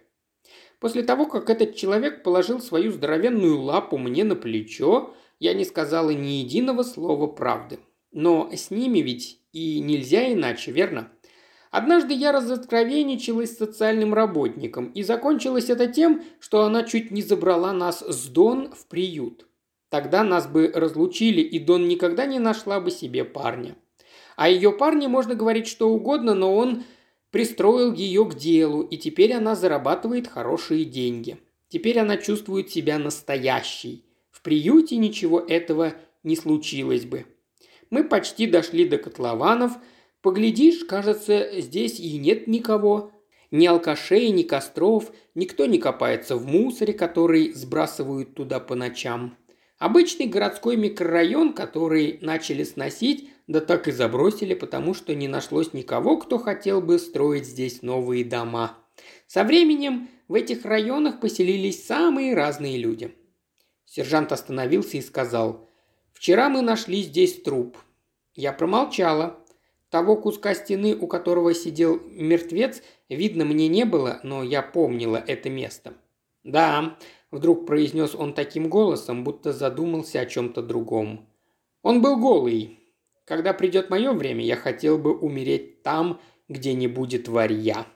После того, как этот человек положил свою здоровенную лапу мне на плечо, я не сказала ни единого слова правды. Но с ними ведь и нельзя иначе, верно? Однажды я разоткровенничалась с социальным работником, и закончилось это тем, что она чуть не забрала нас с Дон в приют. Тогда нас бы разлучили, и Дон никогда не нашла бы себе парня. А ее парне можно говорить что угодно, но он пристроил ее к делу, и теперь она зарабатывает хорошие деньги. Теперь она чувствует себя настоящей. В приюте ничего этого не случилось бы. Мы почти дошли до котлованов. Поглядишь, кажется, здесь и нет никого. Ни алкашей, ни костров, никто не копается в мусоре, который сбрасывают туда по ночам. Обычный городской микрорайон, который начали сносить, да так и забросили, потому что не нашлось никого, кто хотел бы строить здесь новые дома. Со временем в этих районах поселились самые разные люди. Сержант остановился и сказал, «Вчера мы нашли здесь труп». Я промолчала. Того куска стены, у которого сидел мертвец, видно мне не было, но я помнила это место. «Да, Вдруг произнес он таким голосом, будто задумался о чем-то другом. Он был голый. Когда придет мое время, я хотел бы умереть там, где не будет варья.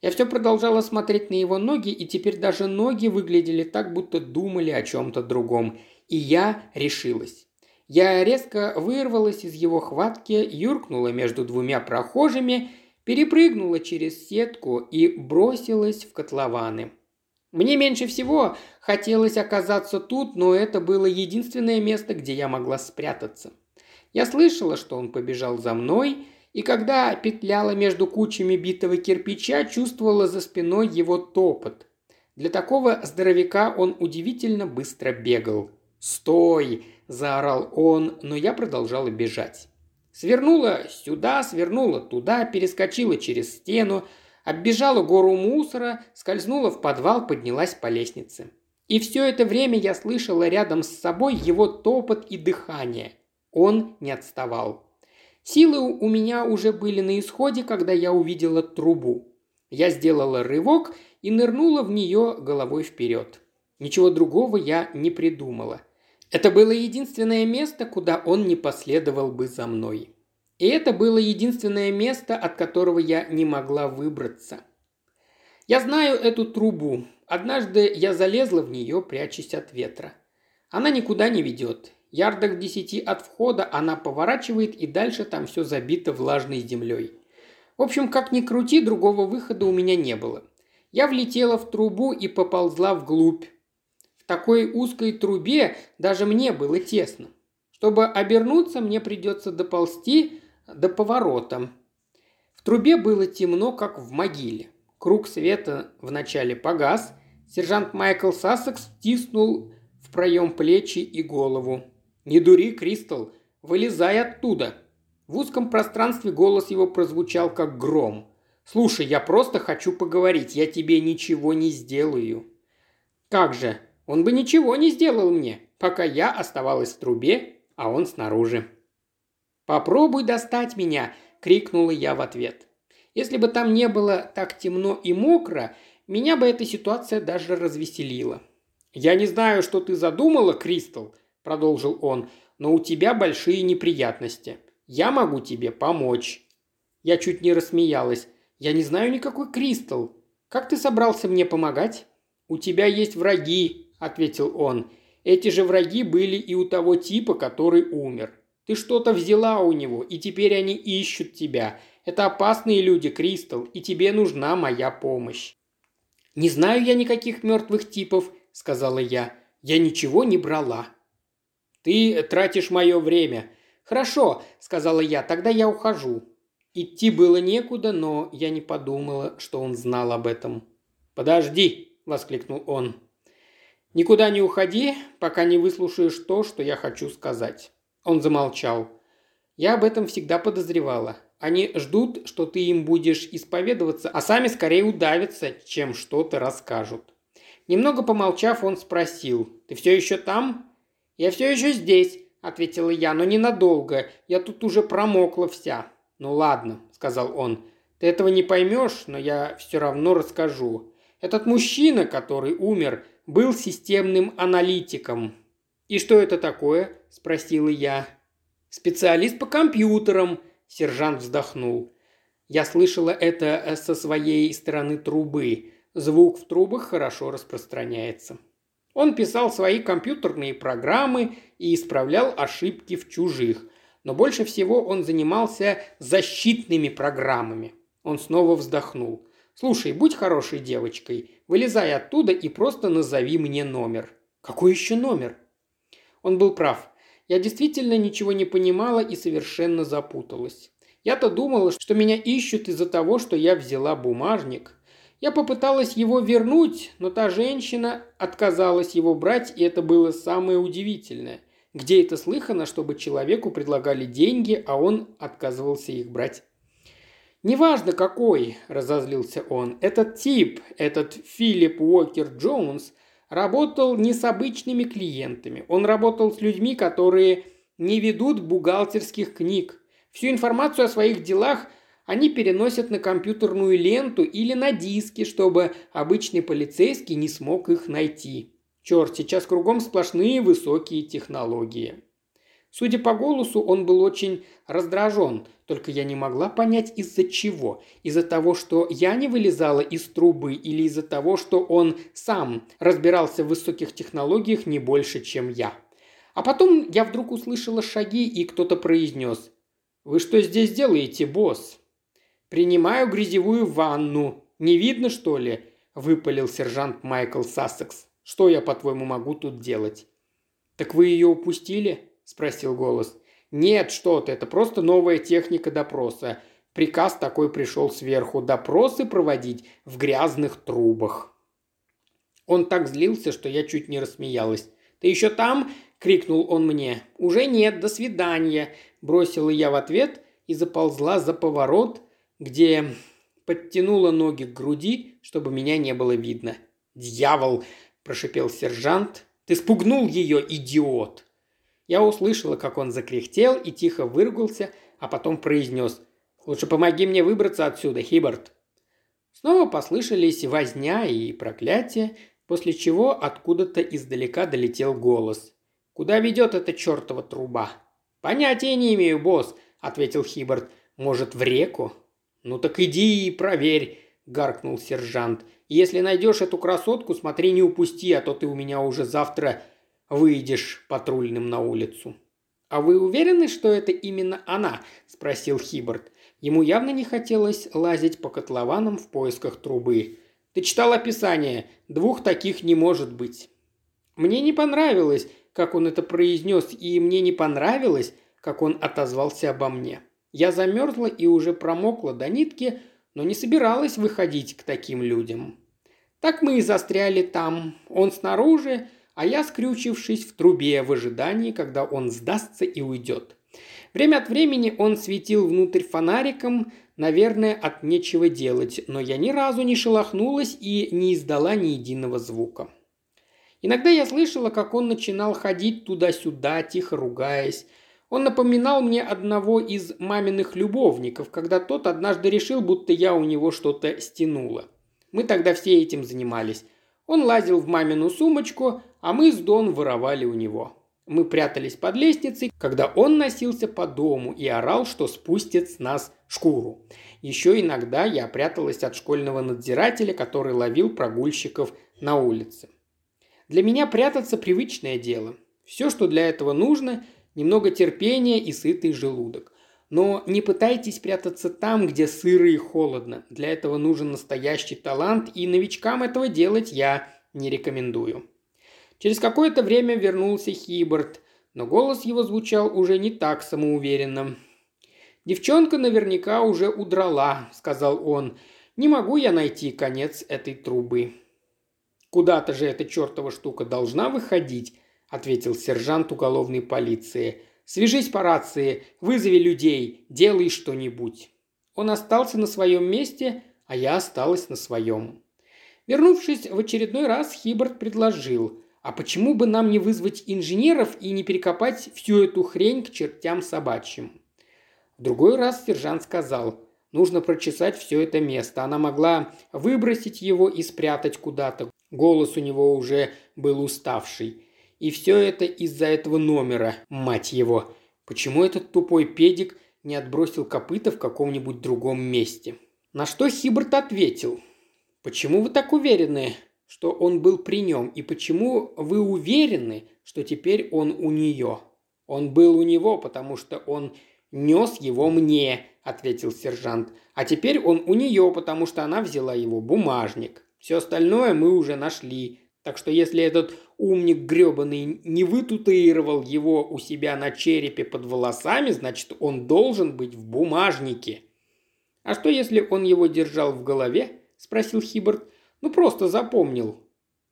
Я все продолжала смотреть на его ноги, и теперь даже ноги выглядели так, будто думали о чем-то другом. И я решилась. Я резко вырвалась из его хватки, юркнула между двумя прохожими, перепрыгнула через сетку и бросилась в котлованы. Мне меньше всего хотелось оказаться тут, но это было единственное место, где я могла спрятаться. Я слышала, что он побежал за мной, и когда петляла между кучами битого кирпича, чувствовала за спиной его топот. Для такого здоровяка он удивительно быстро бегал. «Стой!» – заорал он, но я продолжала бежать. Свернула сюда, свернула туда, перескочила через стену, оббежала гору мусора, скользнула в подвал, поднялась по лестнице. И все это время я слышала рядом с собой его топот и дыхание. Он не отставал. Силы у меня уже были на исходе, когда я увидела трубу. Я сделала рывок и нырнула в нее головой вперед. Ничего другого я не придумала. Это было единственное место, куда он не последовал бы за мной. И это было единственное место, от которого я не могла выбраться. Я знаю эту трубу. Однажды я залезла в нее, прячась от ветра. Она никуда не ведет. Ярдах десяти от входа она поворачивает, и дальше там все забито влажной землей. В общем, как ни крути, другого выхода у меня не было. Я влетела в трубу и поползла вглубь. Такой узкой трубе даже мне было тесно. Чтобы обернуться, мне придется доползти до поворота. В трубе было темно, как в могиле. Круг света вначале погас. Сержант Майкл Сассекс стиснул в проем плечи и голову. «Не дури, Кристал, вылезай оттуда!» В узком пространстве голос его прозвучал как гром. «Слушай, я просто хочу поговорить, я тебе ничего не сделаю». «Как же, он бы ничего не сделал мне, пока я оставалась в трубе, а он снаружи». «Попробуй достать меня!» – крикнула я в ответ. Если бы там не было так темно и мокро, меня бы эта ситуация даже развеселила. «Я не знаю, что ты задумала, Кристал», продолжил он, но у тебя большие неприятности. Я могу тебе помочь». Я чуть не рассмеялась. «Я не знаю никакой Кристал. Как ты собрался мне помогать?» «У тебя есть враги», – ответил он. «Эти же враги были и у того типа, который умер. Ты что-то взяла у него, и теперь они ищут тебя. Это опасные люди, Кристал, и тебе нужна моя помощь». «Не знаю я никаких мертвых типов», – сказала я. «Я ничего не брала». Ты тратишь мое время. Хорошо, сказала я, тогда я ухожу. Идти было некуда, но я не подумала, что он знал об этом. «Подожди!» – воскликнул он. «Никуда не уходи, пока не выслушаешь то, что я хочу сказать». Он замолчал. «Я об этом всегда подозревала. Они ждут, что ты им будешь исповедоваться, а сами скорее удавятся, чем что-то расскажут». Немного помолчав, он спросил, «Ты все еще там?» «Я все еще здесь», – ответила я, – «но ненадолго. Я тут уже промокла вся». «Ну ладно», – сказал он. «Ты этого не поймешь, но я все равно расскажу. Этот мужчина, который умер, был системным аналитиком». «И что это такое?» – спросила я. «Специалист по компьютерам», – сержант вздохнул. Я слышала это со своей стороны трубы. Звук в трубах хорошо распространяется. Он писал свои компьютерные программы и исправлял ошибки в чужих. Но больше всего он занимался защитными программами. Он снова вздохнул. «Слушай, будь хорошей девочкой. Вылезай оттуда и просто назови мне номер». «Какой еще номер?» Он был прав. Я действительно ничего не понимала и совершенно запуталась. Я-то думала, что меня ищут из-за того, что я взяла бумажник, я попыталась его вернуть, но та женщина отказалась его брать, и это было самое удивительное. Где это слыхано, чтобы человеку предлагали деньги, а он отказывался их брать? «Неважно какой», – разозлился он, – «этот тип, этот Филипп Уокер Джонс, работал не с обычными клиентами. Он работал с людьми, которые не ведут бухгалтерских книг. Всю информацию о своих делах они переносят на компьютерную ленту или на диски, чтобы обычный полицейский не смог их найти. Черт, сейчас кругом сплошные высокие технологии. Судя по голосу, он был очень раздражен, только я не могла понять из-за чего. Из-за того, что я не вылезала из трубы или из-за того, что он сам разбирался в высоких технологиях не больше, чем я. А потом я вдруг услышала шаги, и кто-то произнес «Вы что здесь делаете, босс?» «Принимаю грязевую ванну. Не видно, что ли?» – выпалил сержант Майкл Сассекс. «Что я, по-твоему, могу тут делать?» «Так вы ее упустили?» – спросил голос. «Нет, что ты, это просто новая техника допроса. Приказ такой пришел сверху. Допросы проводить в грязных трубах». Он так злился, что я чуть не рассмеялась. «Ты еще там?» – крикнул он мне. «Уже нет, до свидания!» – бросила я в ответ и заползла за поворот, где подтянула ноги к груди, чтобы меня не было видно. «Дьявол!» – прошипел сержант. «Ты спугнул ее, идиот!» Я услышала, как он закряхтел и тихо выругался, а потом произнес «Лучше помоги мне выбраться отсюда, Хибард!» Снова послышались возня и проклятия, после чего откуда-то издалека долетел голос. Куда ведет эта чертова труба?» «Понятия не имею, босс», — ответил Хибард. «Может, в реку?» «Ну так иди и проверь», — гаркнул сержант. «Если найдешь эту красотку, смотри, не упусти, а то ты у меня уже завтра выйдешь патрульным на улицу». «А вы уверены, что это именно она?» – спросил Хибард. Ему явно не хотелось лазить по котлованам в поисках трубы. «Ты читал описание. Двух таких не может быть». Мне не понравилось, как он это произнес, и мне не понравилось, как он отозвался обо мне. Я замерзла и уже промокла до нитки, но не собиралась выходить к таким людям. Так мы и застряли там. Он снаружи, а я, скрючившись в трубе в ожидании, когда он сдастся и уйдет. Время от времени он светил внутрь фонариком, наверное, от нечего делать, но я ни разу не шелохнулась и не издала ни единого звука. Иногда я слышала, как он начинал ходить туда-сюда, тихо ругаясь. Он напоминал мне одного из маминых любовников, когда тот однажды решил, будто я у него что-то стянула. Мы тогда все этим занимались. Он лазил в мамину сумочку, а мы с Дон воровали у него. Мы прятались под лестницей, когда он носился по дому и орал, что спустит с нас шкуру. Еще иногда я пряталась от школьного надзирателя, который ловил прогульщиков на улице. Для меня прятаться привычное дело. Все, что для этого нужно, немного терпения и сытый желудок. Но не пытайтесь прятаться там, где сыро и холодно. Для этого нужен настоящий талант, и новичкам этого делать я не рекомендую. Через какое-то время вернулся Хибард, но голос его звучал уже не так самоуверенно. «Девчонка наверняка уже удрала», — сказал он. «Не могу я найти конец этой трубы». «Куда-то же эта чертова штука должна выходить», — ответил сержант уголовной полиции. «Свяжись по рации, вызови людей, делай что-нибудь». Он остался на своем месте, а я осталась на своем. Вернувшись в очередной раз, Хибард предложил, а почему бы нам не вызвать инженеров и не перекопать всю эту хрень к чертям собачьим? В другой раз сержант сказал, нужно прочесать все это место. Она могла выбросить его и спрятать куда-то. Голос у него уже был уставший. И все это из-за этого номера, мать его. Почему этот тупой педик не отбросил копыта в каком-нибудь другом месте? На что Хиберт ответил – Почему вы так уверены, что он был при нем, и почему вы уверены, что теперь он у нее? Он был у него, потому что он нес его мне, ответил сержант. А теперь он у нее, потому что она взяла его бумажник. Все остальное мы уже нашли. Так что если этот умник гребаный не вытатуировал его у себя на черепе под волосами, значит он должен быть в бумажнике. А что если он его держал в голове? – спросил Хибард. «Ну, просто запомнил».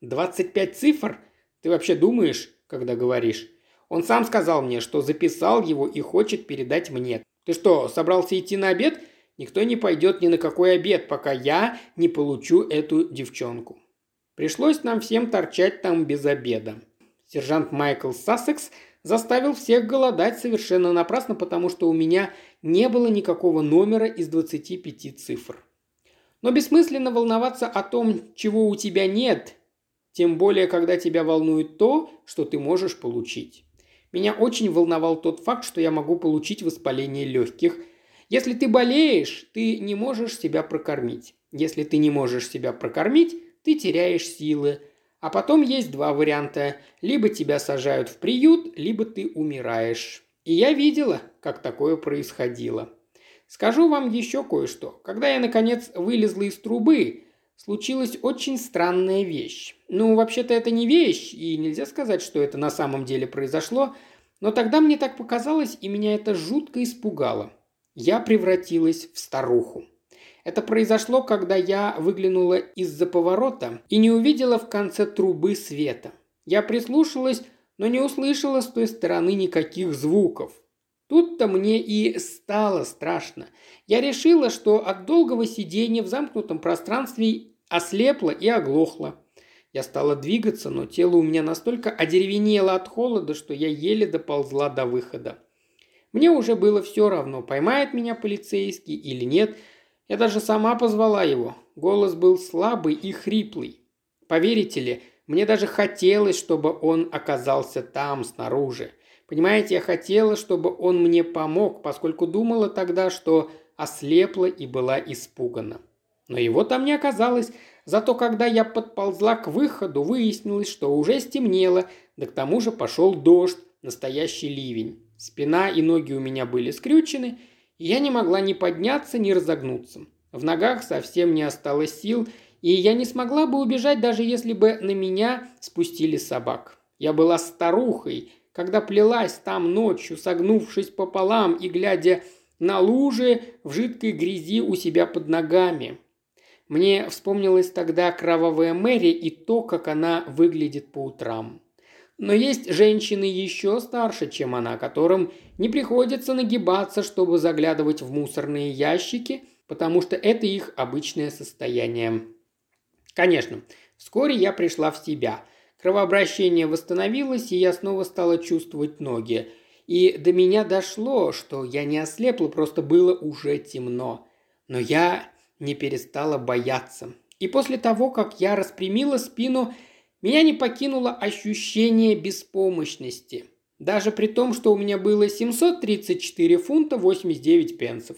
«Двадцать пять цифр? Ты вообще думаешь, когда говоришь?» Он сам сказал мне, что записал его и хочет передать мне. Ты что, собрался идти на обед? Никто не пойдет ни на какой обед, пока я не получу эту девчонку. Пришлось нам всем торчать там без обеда. Сержант Майкл Сассекс заставил всех голодать совершенно напрасно, потому что у меня не было никакого номера из 25 цифр. Но бессмысленно волноваться о том, чего у тебя нет, тем более, когда тебя волнует то, что ты можешь получить. Меня очень волновал тот факт, что я могу получить воспаление легких. Если ты болеешь, ты не можешь себя прокормить. Если ты не можешь себя прокормить, ты теряешь силы. А потом есть два варианта. Либо тебя сажают в приют, либо ты умираешь. И я видела, как такое происходило. Скажу вам еще кое-что. Когда я, наконец, вылезла из трубы, случилась очень странная вещь. Ну, вообще-то это не вещь, и нельзя сказать, что это на самом деле произошло, но тогда мне так показалось, и меня это жутко испугало. Я превратилась в старуху. Это произошло, когда я выглянула из-за поворота и не увидела в конце трубы света. Я прислушалась, но не услышала с той стороны никаких звуков. Тут-то мне и стало страшно. Я решила, что от долгого сидения в замкнутом пространстве ослепла и оглохла. Я стала двигаться, но тело у меня настолько одеревенело от холода, что я еле доползла до выхода. Мне уже было все равно, поймает меня полицейский или нет. Я даже сама позвала его. Голос был слабый и хриплый. Поверите ли, Мне даже хотелось, чтобы он оказался там, снаружи. Понимаете, я хотела, чтобы он мне помог, поскольку думала тогда, что ослепла и была испугана. Но его там не оказалось, зато когда я подползла к выходу, выяснилось, что уже стемнело, да к тому же пошел дождь, настоящий ливень. Спина и ноги у меня были скрючены, я не могла ни подняться, ни разогнуться. В ногах совсем не осталось сил, и я не смогла бы убежать, даже если бы на меня спустили собак. Я была старухой, когда плелась там ночью, согнувшись пополам и глядя на лужи в жидкой грязи у себя под ногами. Мне вспомнилась тогда кровавая Мэри и то, как она выглядит по утрам. Но есть женщины еще старше, чем она, которым не приходится нагибаться, чтобы заглядывать в мусорные ящики, потому что это их обычное состояние. Конечно, вскоре я пришла в себя. Кровообращение восстановилось, и я снова стала чувствовать ноги. И до меня дошло, что я не ослепла, просто было уже темно. Но я не перестала бояться. И после того, как я распрямила спину, меня не покинуло ощущение беспомощности. Даже при том, что у меня было 734 фунта 89 пенсов.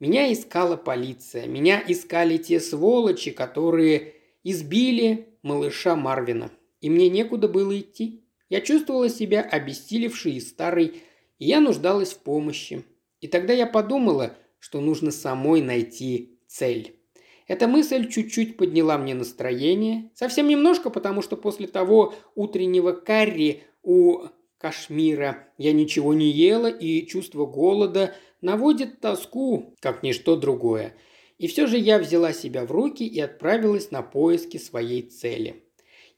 Меня искала полиция, меня искали те сволочи, которые избили малыша Марвина. И мне некуда было идти. Я чувствовала себя обессилевшей и старой, и я нуждалась в помощи. И тогда я подумала, что нужно самой найти цель. Эта мысль чуть-чуть подняла мне настроение. Совсем немножко, потому что после того утреннего карри у Кашмира я ничего не ела, и чувство голода наводит тоску, как ничто другое. И все же я взяла себя в руки и отправилась на поиски своей цели.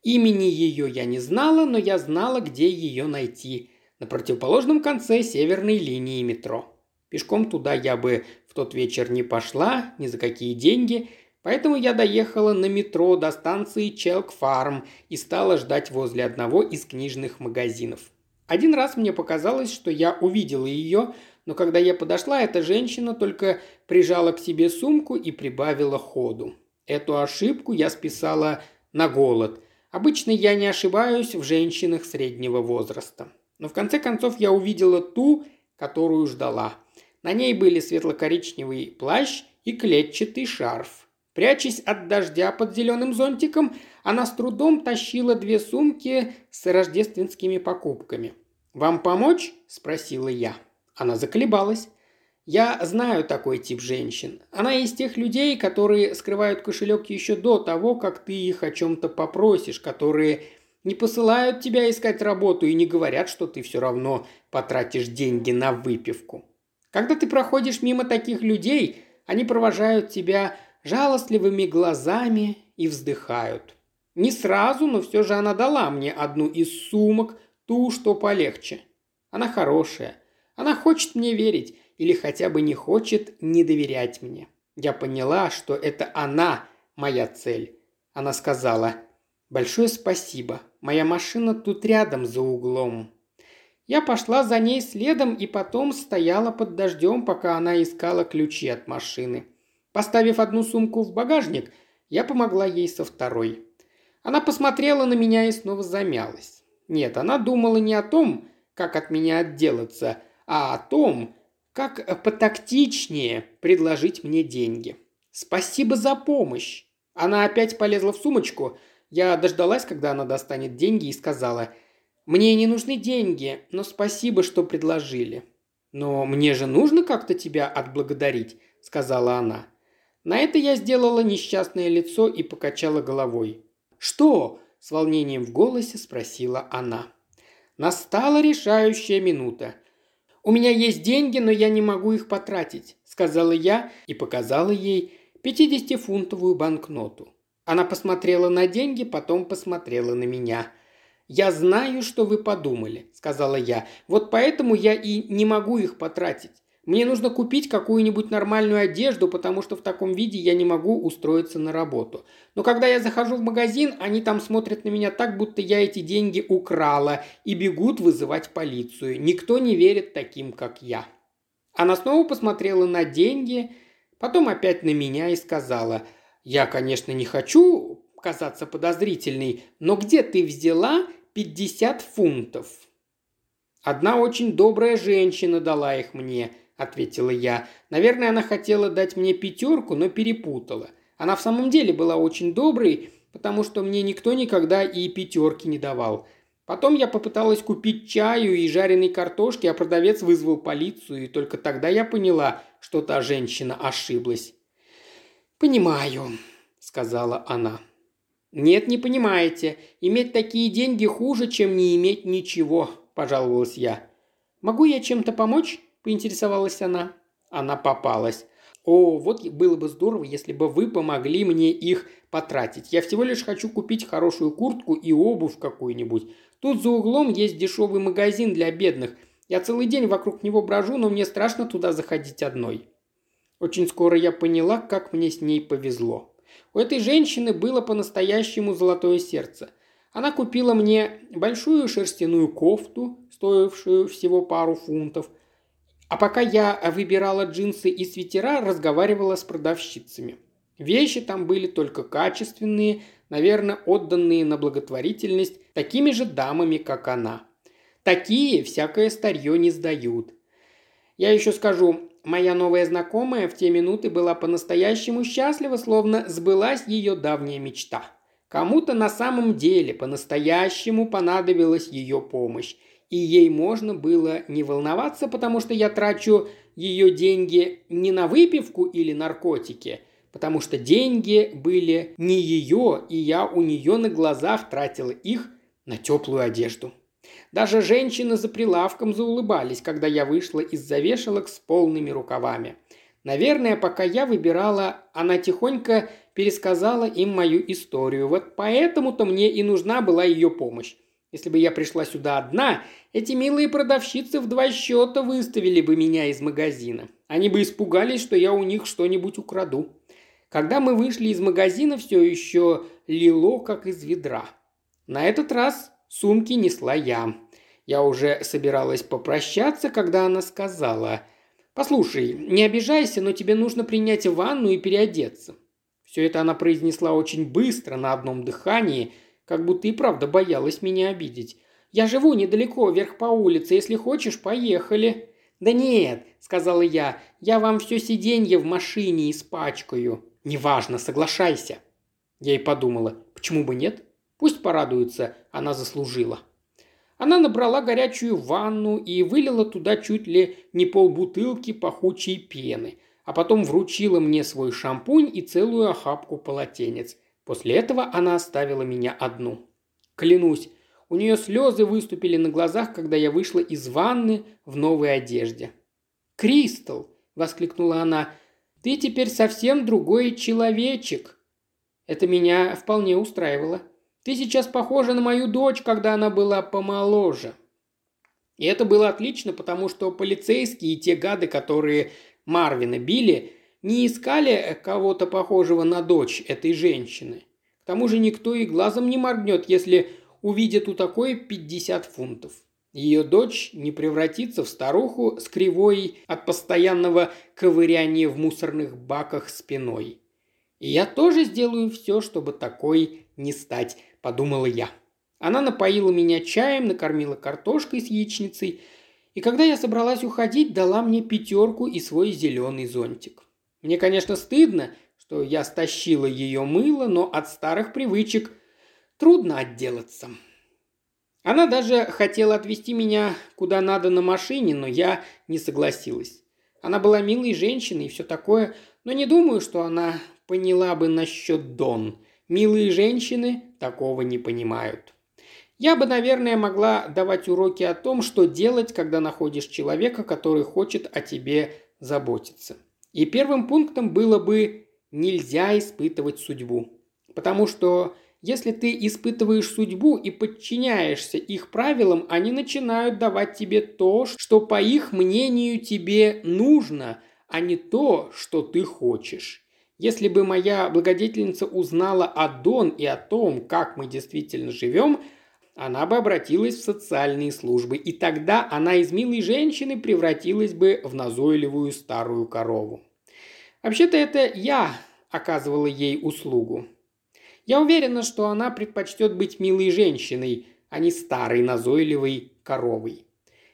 Имени ее я не знала, но я знала, где ее найти. На противоположном конце северной линии метро. Пешком туда я бы в тот вечер не пошла, ни за какие деньги – Поэтому я доехала на метро до станции Челк-Фарм и стала ждать возле одного из книжных магазинов. Один раз мне показалось, что я увидела ее, но когда я подошла, эта женщина только прижала к себе сумку и прибавила ходу. Эту ошибку я списала на голод. Обычно я не ошибаюсь в женщинах среднего возраста. Но в конце концов я увидела ту, которую ждала. На ней были светло-коричневый плащ и клетчатый шарф. Прячась от дождя под зеленым зонтиком, она с трудом тащила две сумки с рождественскими покупками. «Вам помочь?» – спросила я. Она заколебалась. Я знаю такой тип женщин. Она из тех людей, которые скрывают кошелек еще до того, как ты их о чем-то попросишь, которые не посылают тебя искать работу и не говорят, что ты все равно потратишь деньги на выпивку. Когда ты проходишь мимо таких людей, они провожают тебя жалостливыми глазами и вздыхают. Не сразу, но все же она дала мне одну из сумок, ту, что полегче. Она хорошая. Она хочет мне верить или хотя бы не хочет не доверять мне. Я поняла, что это она моя цель. Она сказала «Большое спасибо. Моя машина тут рядом за углом». Я пошла за ней следом и потом стояла под дождем, пока она искала ключи от машины. Поставив одну сумку в багажник, я помогла ей со второй. Она посмотрела на меня и снова замялась. Нет, она думала не о том, как от меня отделаться, а о том, как потактичнее предложить мне деньги. Спасибо за помощь. Она опять полезла в сумочку. Я дождалась, когда она достанет деньги и сказала, «Мне не нужны деньги, но спасибо, что предложили». «Но мне же нужно как-то тебя отблагодарить», — сказала она. На это я сделала несчастное лицо и покачала головой. «Что?» – с волнением в голосе спросила она. Настала решающая минута. «У меня есть деньги, но я не могу их потратить», – сказала я и показала ей 50-фунтовую банкноту. Она посмотрела на деньги, потом посмотрела на меня. «Я знаю, что вы подумали», – сказала я. «Вот поэтому я и не могу их потратить. Мне нужно купить какую-нибудь нормальную одежду, потому что в таком виде я не могу устроиться на работу. Но когда я захожу в магазин, они там смотрят на меня так, будто я эти деньги украла, и бегут вызывать полицию. Никто не верит таким, как я. Она снова посмотрела на деньги, потом опять на меня и сказала, «Я, конечно, не хочу казаться подозрительной, но где ты взяла 50 фунтов?» «Одна очень добрая женщина дала их мне», – ответила я. «Наверное, она хотела дать мне пятерку, но перепутала. Она в самом деле была очень доброй, потому что мне никто никогда и пятерки не давал. Потом я попыталась купить чаю и жареной картошки, а продавец вызвал полицию, и только тогда я поняла, что та женщина ошиблась. «Понимаю», — сказала она. «Нет, не понимаете. Иметь такие деньги хуже, чем не иметь ничего», – пожаловалась я. «Могу я чем-то помочь?» – поинтересовалась она. Она попалась. «О, вот было бы здорово, если бы вы помогли мне их потратить. Я всего лишь хочу купить хорошую куртку и обувь какую-нибудь. Тут за углом есть дешевый магазин для бедных. Я целый день вокруг него брожу, но мне страшно туда заходить одной. Очень скоро я поняла, как мне с ней повезло. У этой женщины было по-настоящему золотое сердце. Она купила мне большую шерстяную кофту, стоившую всего пару фунтов. А пока я выбирала джинсы и свитера, разговаривала с продавщицами. Вещи там были только качественные, наверное, отданные на благотворительность такими же дамами, как она. Такие всякое старье не сдают. Я еще скажу, моя новая знакомая в те минуты была по-настоящему счастлива, словно сбылась ее давняя мечта. Кому-то на самом деле по-настоящему понадобилась ее помощь, и ей можно было не волноваться, потому что я трачу ее деньги не на выпивку или наркотики – потому что деньги были не ее, и я у нее на глазах тратила их на теплую одежду. Даже женщины за прилавком заулыбались, когда я вышла из-за вешалок с полными рукавами. Наверное, пока я выбирала, она тихонько пересказала им мою историю. Вот поэтому-то мне и нужна была ее помощь. Если бы я пришла сюда одна, эти милые продавщицы в два счета выставили бы меня из магазина. Они бы испугались, что я у них что-нибудь украду. Когда мы вышли из магазина, все еще лило, как из ведра. На этот раз сумки несла я. Я уже собиралась попрощаться, когда она сказала, «Послушай, не обижайся, но тебе нужно принять ванну и переодеться». Все это она произнесла очень быстро, на одном дыхании, как будто и правда боялась меня обидеть. «Я живу недалеко, вверх по улице. Если хочешь, поехали». «Да нет», — сказала я, — «я вам все сиденье в машине испачкаю». «Неважно, соглашайся». Я и подумала, почему бы нет? Пусть порадуется, она заслужила. Она набрала горячую ванну и вылила туда чуть ли не полбутылки пахучей пены, а потом вручила мне свой шампунь и целую охапку полотенец. После этого она оставила меня одну. Клянусь, у нее слезы выступили на глазах, когда я вышла из ванны в новой одежде. «Кристал!» – воскликнула она. Ты теперь совсем другой человечек. Это меня вполне устраивало. Ты сейчас похожа на мою дочь, когда она была помоложе. И это было отлично, потому что полицейские и те гады, которые Марвина били, не искали кого-то похожего на дочь этой женщины. К тому же никто и глазом не моргнет, если увидит у такой 50 фунтов. Ее дочь не превратится в старуху с кривой от постоянного ковыряния в мусорных баках спиной. И я тоже сделаю все, чтобы такой не стать, подумала я. Она напоила меня чаем, накормила картошкой с яичницей, и когда я собралась уходить, дала мне пятерку и свой зеленый зонтик. Мне, конечно, стыдно, что я стащила ее мыло, но от старых привычек трудно отделаться. Она даже хотела отвезти меня куда надо на машине, но я не согласилась. Она была милой женщиной и все такое, но не думаю, что она поняла бы насчет Дон. Милые женщины такого не понимают. Я бы, наверное, могла давать уроки о том, что делать, когда находишь человека, который хочет о тебе заботиться. И первым пунктом было бы нельзя испытывать судьбу. Потому что если ты испытываешь судьбу и подчиняешься их правилам, они начинают давать тебе то, что по их мнению тебе нужно, а не то, что ты хочешь. Если бы моя благодетельница узнала о Дон и о том, как мы действительно живем, она бы обратилась в социальные службы, и тогда она из милой женщины превратилась бы в назойливую старую корову. Вообще-то это я оказывала ей услугу. Я уверена, что она предпочтет быть милой женщиной, а не старой назойливой коровой.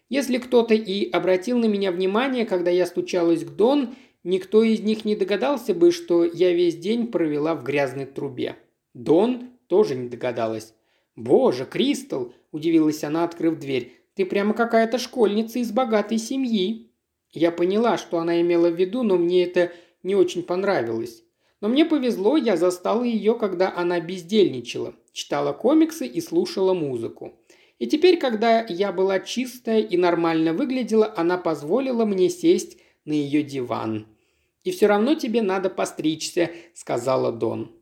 Если кто-то и обратил на меня внимание, когда я стучалась к Дон, никто из них не догадался бы, что я весь день провела в грязной трубе. Дон тоже не догадалась. «Боже, Кристал!» – удивилась она, открыв дверь. «Ты прямо какая-то школьница из богатой семьи». Я поняла, что она имела в виду, но мне это не очень понравилось. Но мне повезло, я застала ее, когда она бездельничала, читала комиксы и слушала музыку. И теперь, когда я была чистая и нормально выглядела, она позволила мне сесть на ее диван. «И все равно тебе надо постричься», – сказала Дон.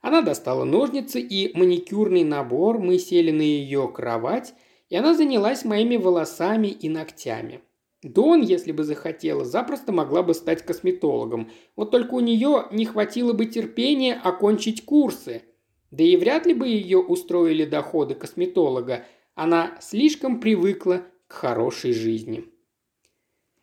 Она достала ножницы и маникюрный набор, мы сели на ее кровать, и она занялась моими волосами и ногтями. Дон, если бы захотела, запросто могла бы стать косметологом. Вот только у нее не хватило бы терпения окончить курсы. Да и вряд ли бы ее устроили доходы косметолога. Она слишком привыкла к хорошей жизни.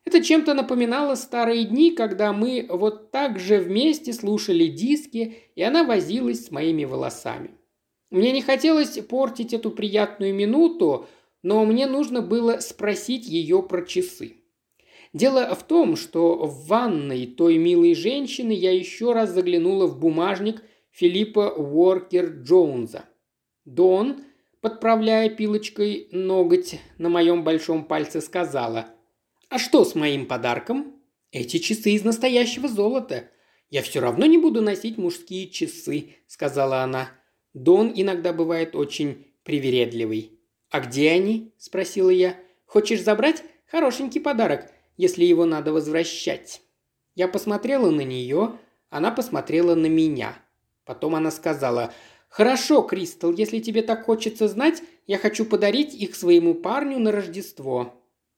Это чем-то напоминало старые дни, когда мы вот так же вместе слушали диски, и она возилась с моими волосами. Мне не хотелось портить эту приятную минуту, но мне нужно было спросить ее про часы. Дело в том, что в ванной той милой женщины я еще раз заглянула в бумажник Филиппа Уоркер Джонса. Дон, подправляя пилочкой ноготь на моем большом пальце, сказала «А что с моим подарком?» «Эти часы из настоящего золота. Я все равно не буду носить мужские часы», — сказала она. Дон иногда бывает очень привередливый. «А где они?» – спросила я. «Хочешь забрать? Хорошенький подарок, если его надо возвращать». Я посмотрела на нее, она посмотрела на меня. Потом она сказала, «Хорошо, Кристал, если тебе так хочется знать, я хочу подарить их своему парню на Рождество».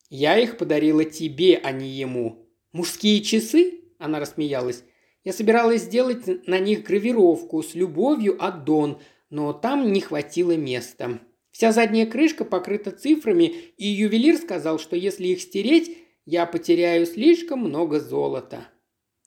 «Я их подарила тебе, а не ему». «Мужские часы?» – она рассмеялась. «Я собиралась сделать на них гравировку с любовью от Дон, но там не хватило места. Вся задняя крышка покрыта цифрами, и ювелир сказал, что если их стереть, я потеряю слишком много золота.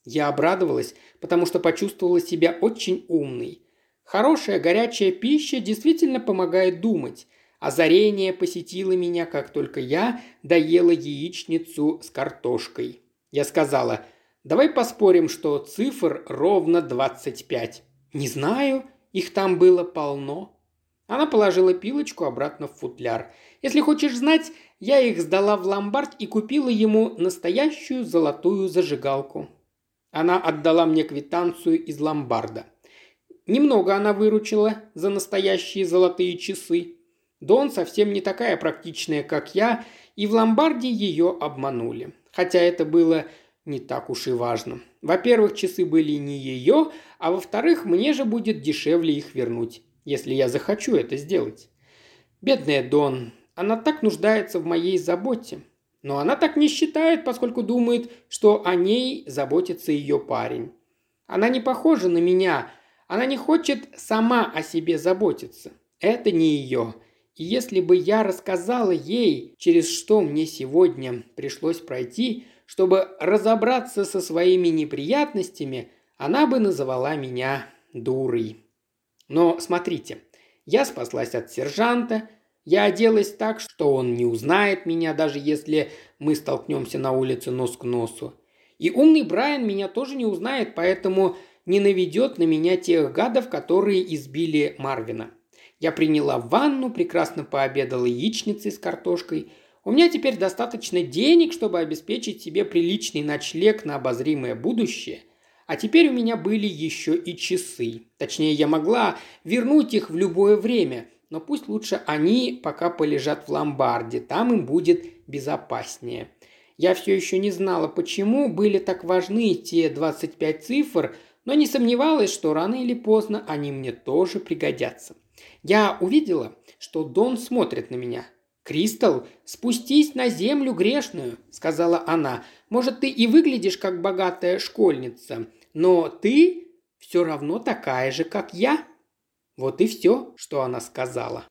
Я обрадовалась, потому что почувствовала себя очень умной. Хорошая горячая пища действительно помогает думать. Озарение посетило меня, как только я доела яичницу с картошкой. Я сказала, давай поспорим, что цифр ровно 25. Не знаю, их там было полно. Она положила пилочку обратно в футляр. «Если хочешь знать, я их сдала в ломбард и купила ему настоящую золотую зажигалку». Она отдала мне квитанцию из ломбарда. Немного она выручила за настоящие золотые часы. Дон совсем не такая практичная, как я, и в ломбарде ее обманули. Хотя это было не так уж и важно. Во-первых, часы были не ее, а во-вторых, мне же будет дешевле их вернуть если я захочу это сделать. Бедная Дон, она так нуждается в моей заботе. Но она так не считает, поскольку думает, что о ней заботится ее парень. Она не похожа на меня, она не хочет сама о себе заботиться. Это не ее. И если бы я рассказала ей, через что мне сегодня пришлось пройти, чтобы разобраться со своими неприятностями, она бы называла меня дурой. Но смотрите, я спаслась от сержанта, я оделась так, что он не узнает меня, даже если мы столкнемся на улице нос к носу. И умный Брайан меня тоже не узнает, поэтому не наведет на меня тех гадов, которые избили Марвина. Я приняла ванну, прекрасно пообедала яичницей с картошкой. У меня теперь достаточно денег, чтобы обеспечить себе приличный ночлег на обозримое будущее – а теперь у меня были еще и часы. Точнее, я могла вернуть их в любое время, но пусть лучше они пока полежат в ломбарде, там им будет безопаснее. Я все еще не знала, почему были так важны те 25 цифр, но не сомневалась, что рано или поздно они мне тоже пригодятся. Я увидела, что Дон смотрит на меня. «Кристал, спустись на землю грешную», — сказала она. «Может, ты и выглядишь как богатая школьница, но ты все равно такая же, как я». Вот и все, что она сказала.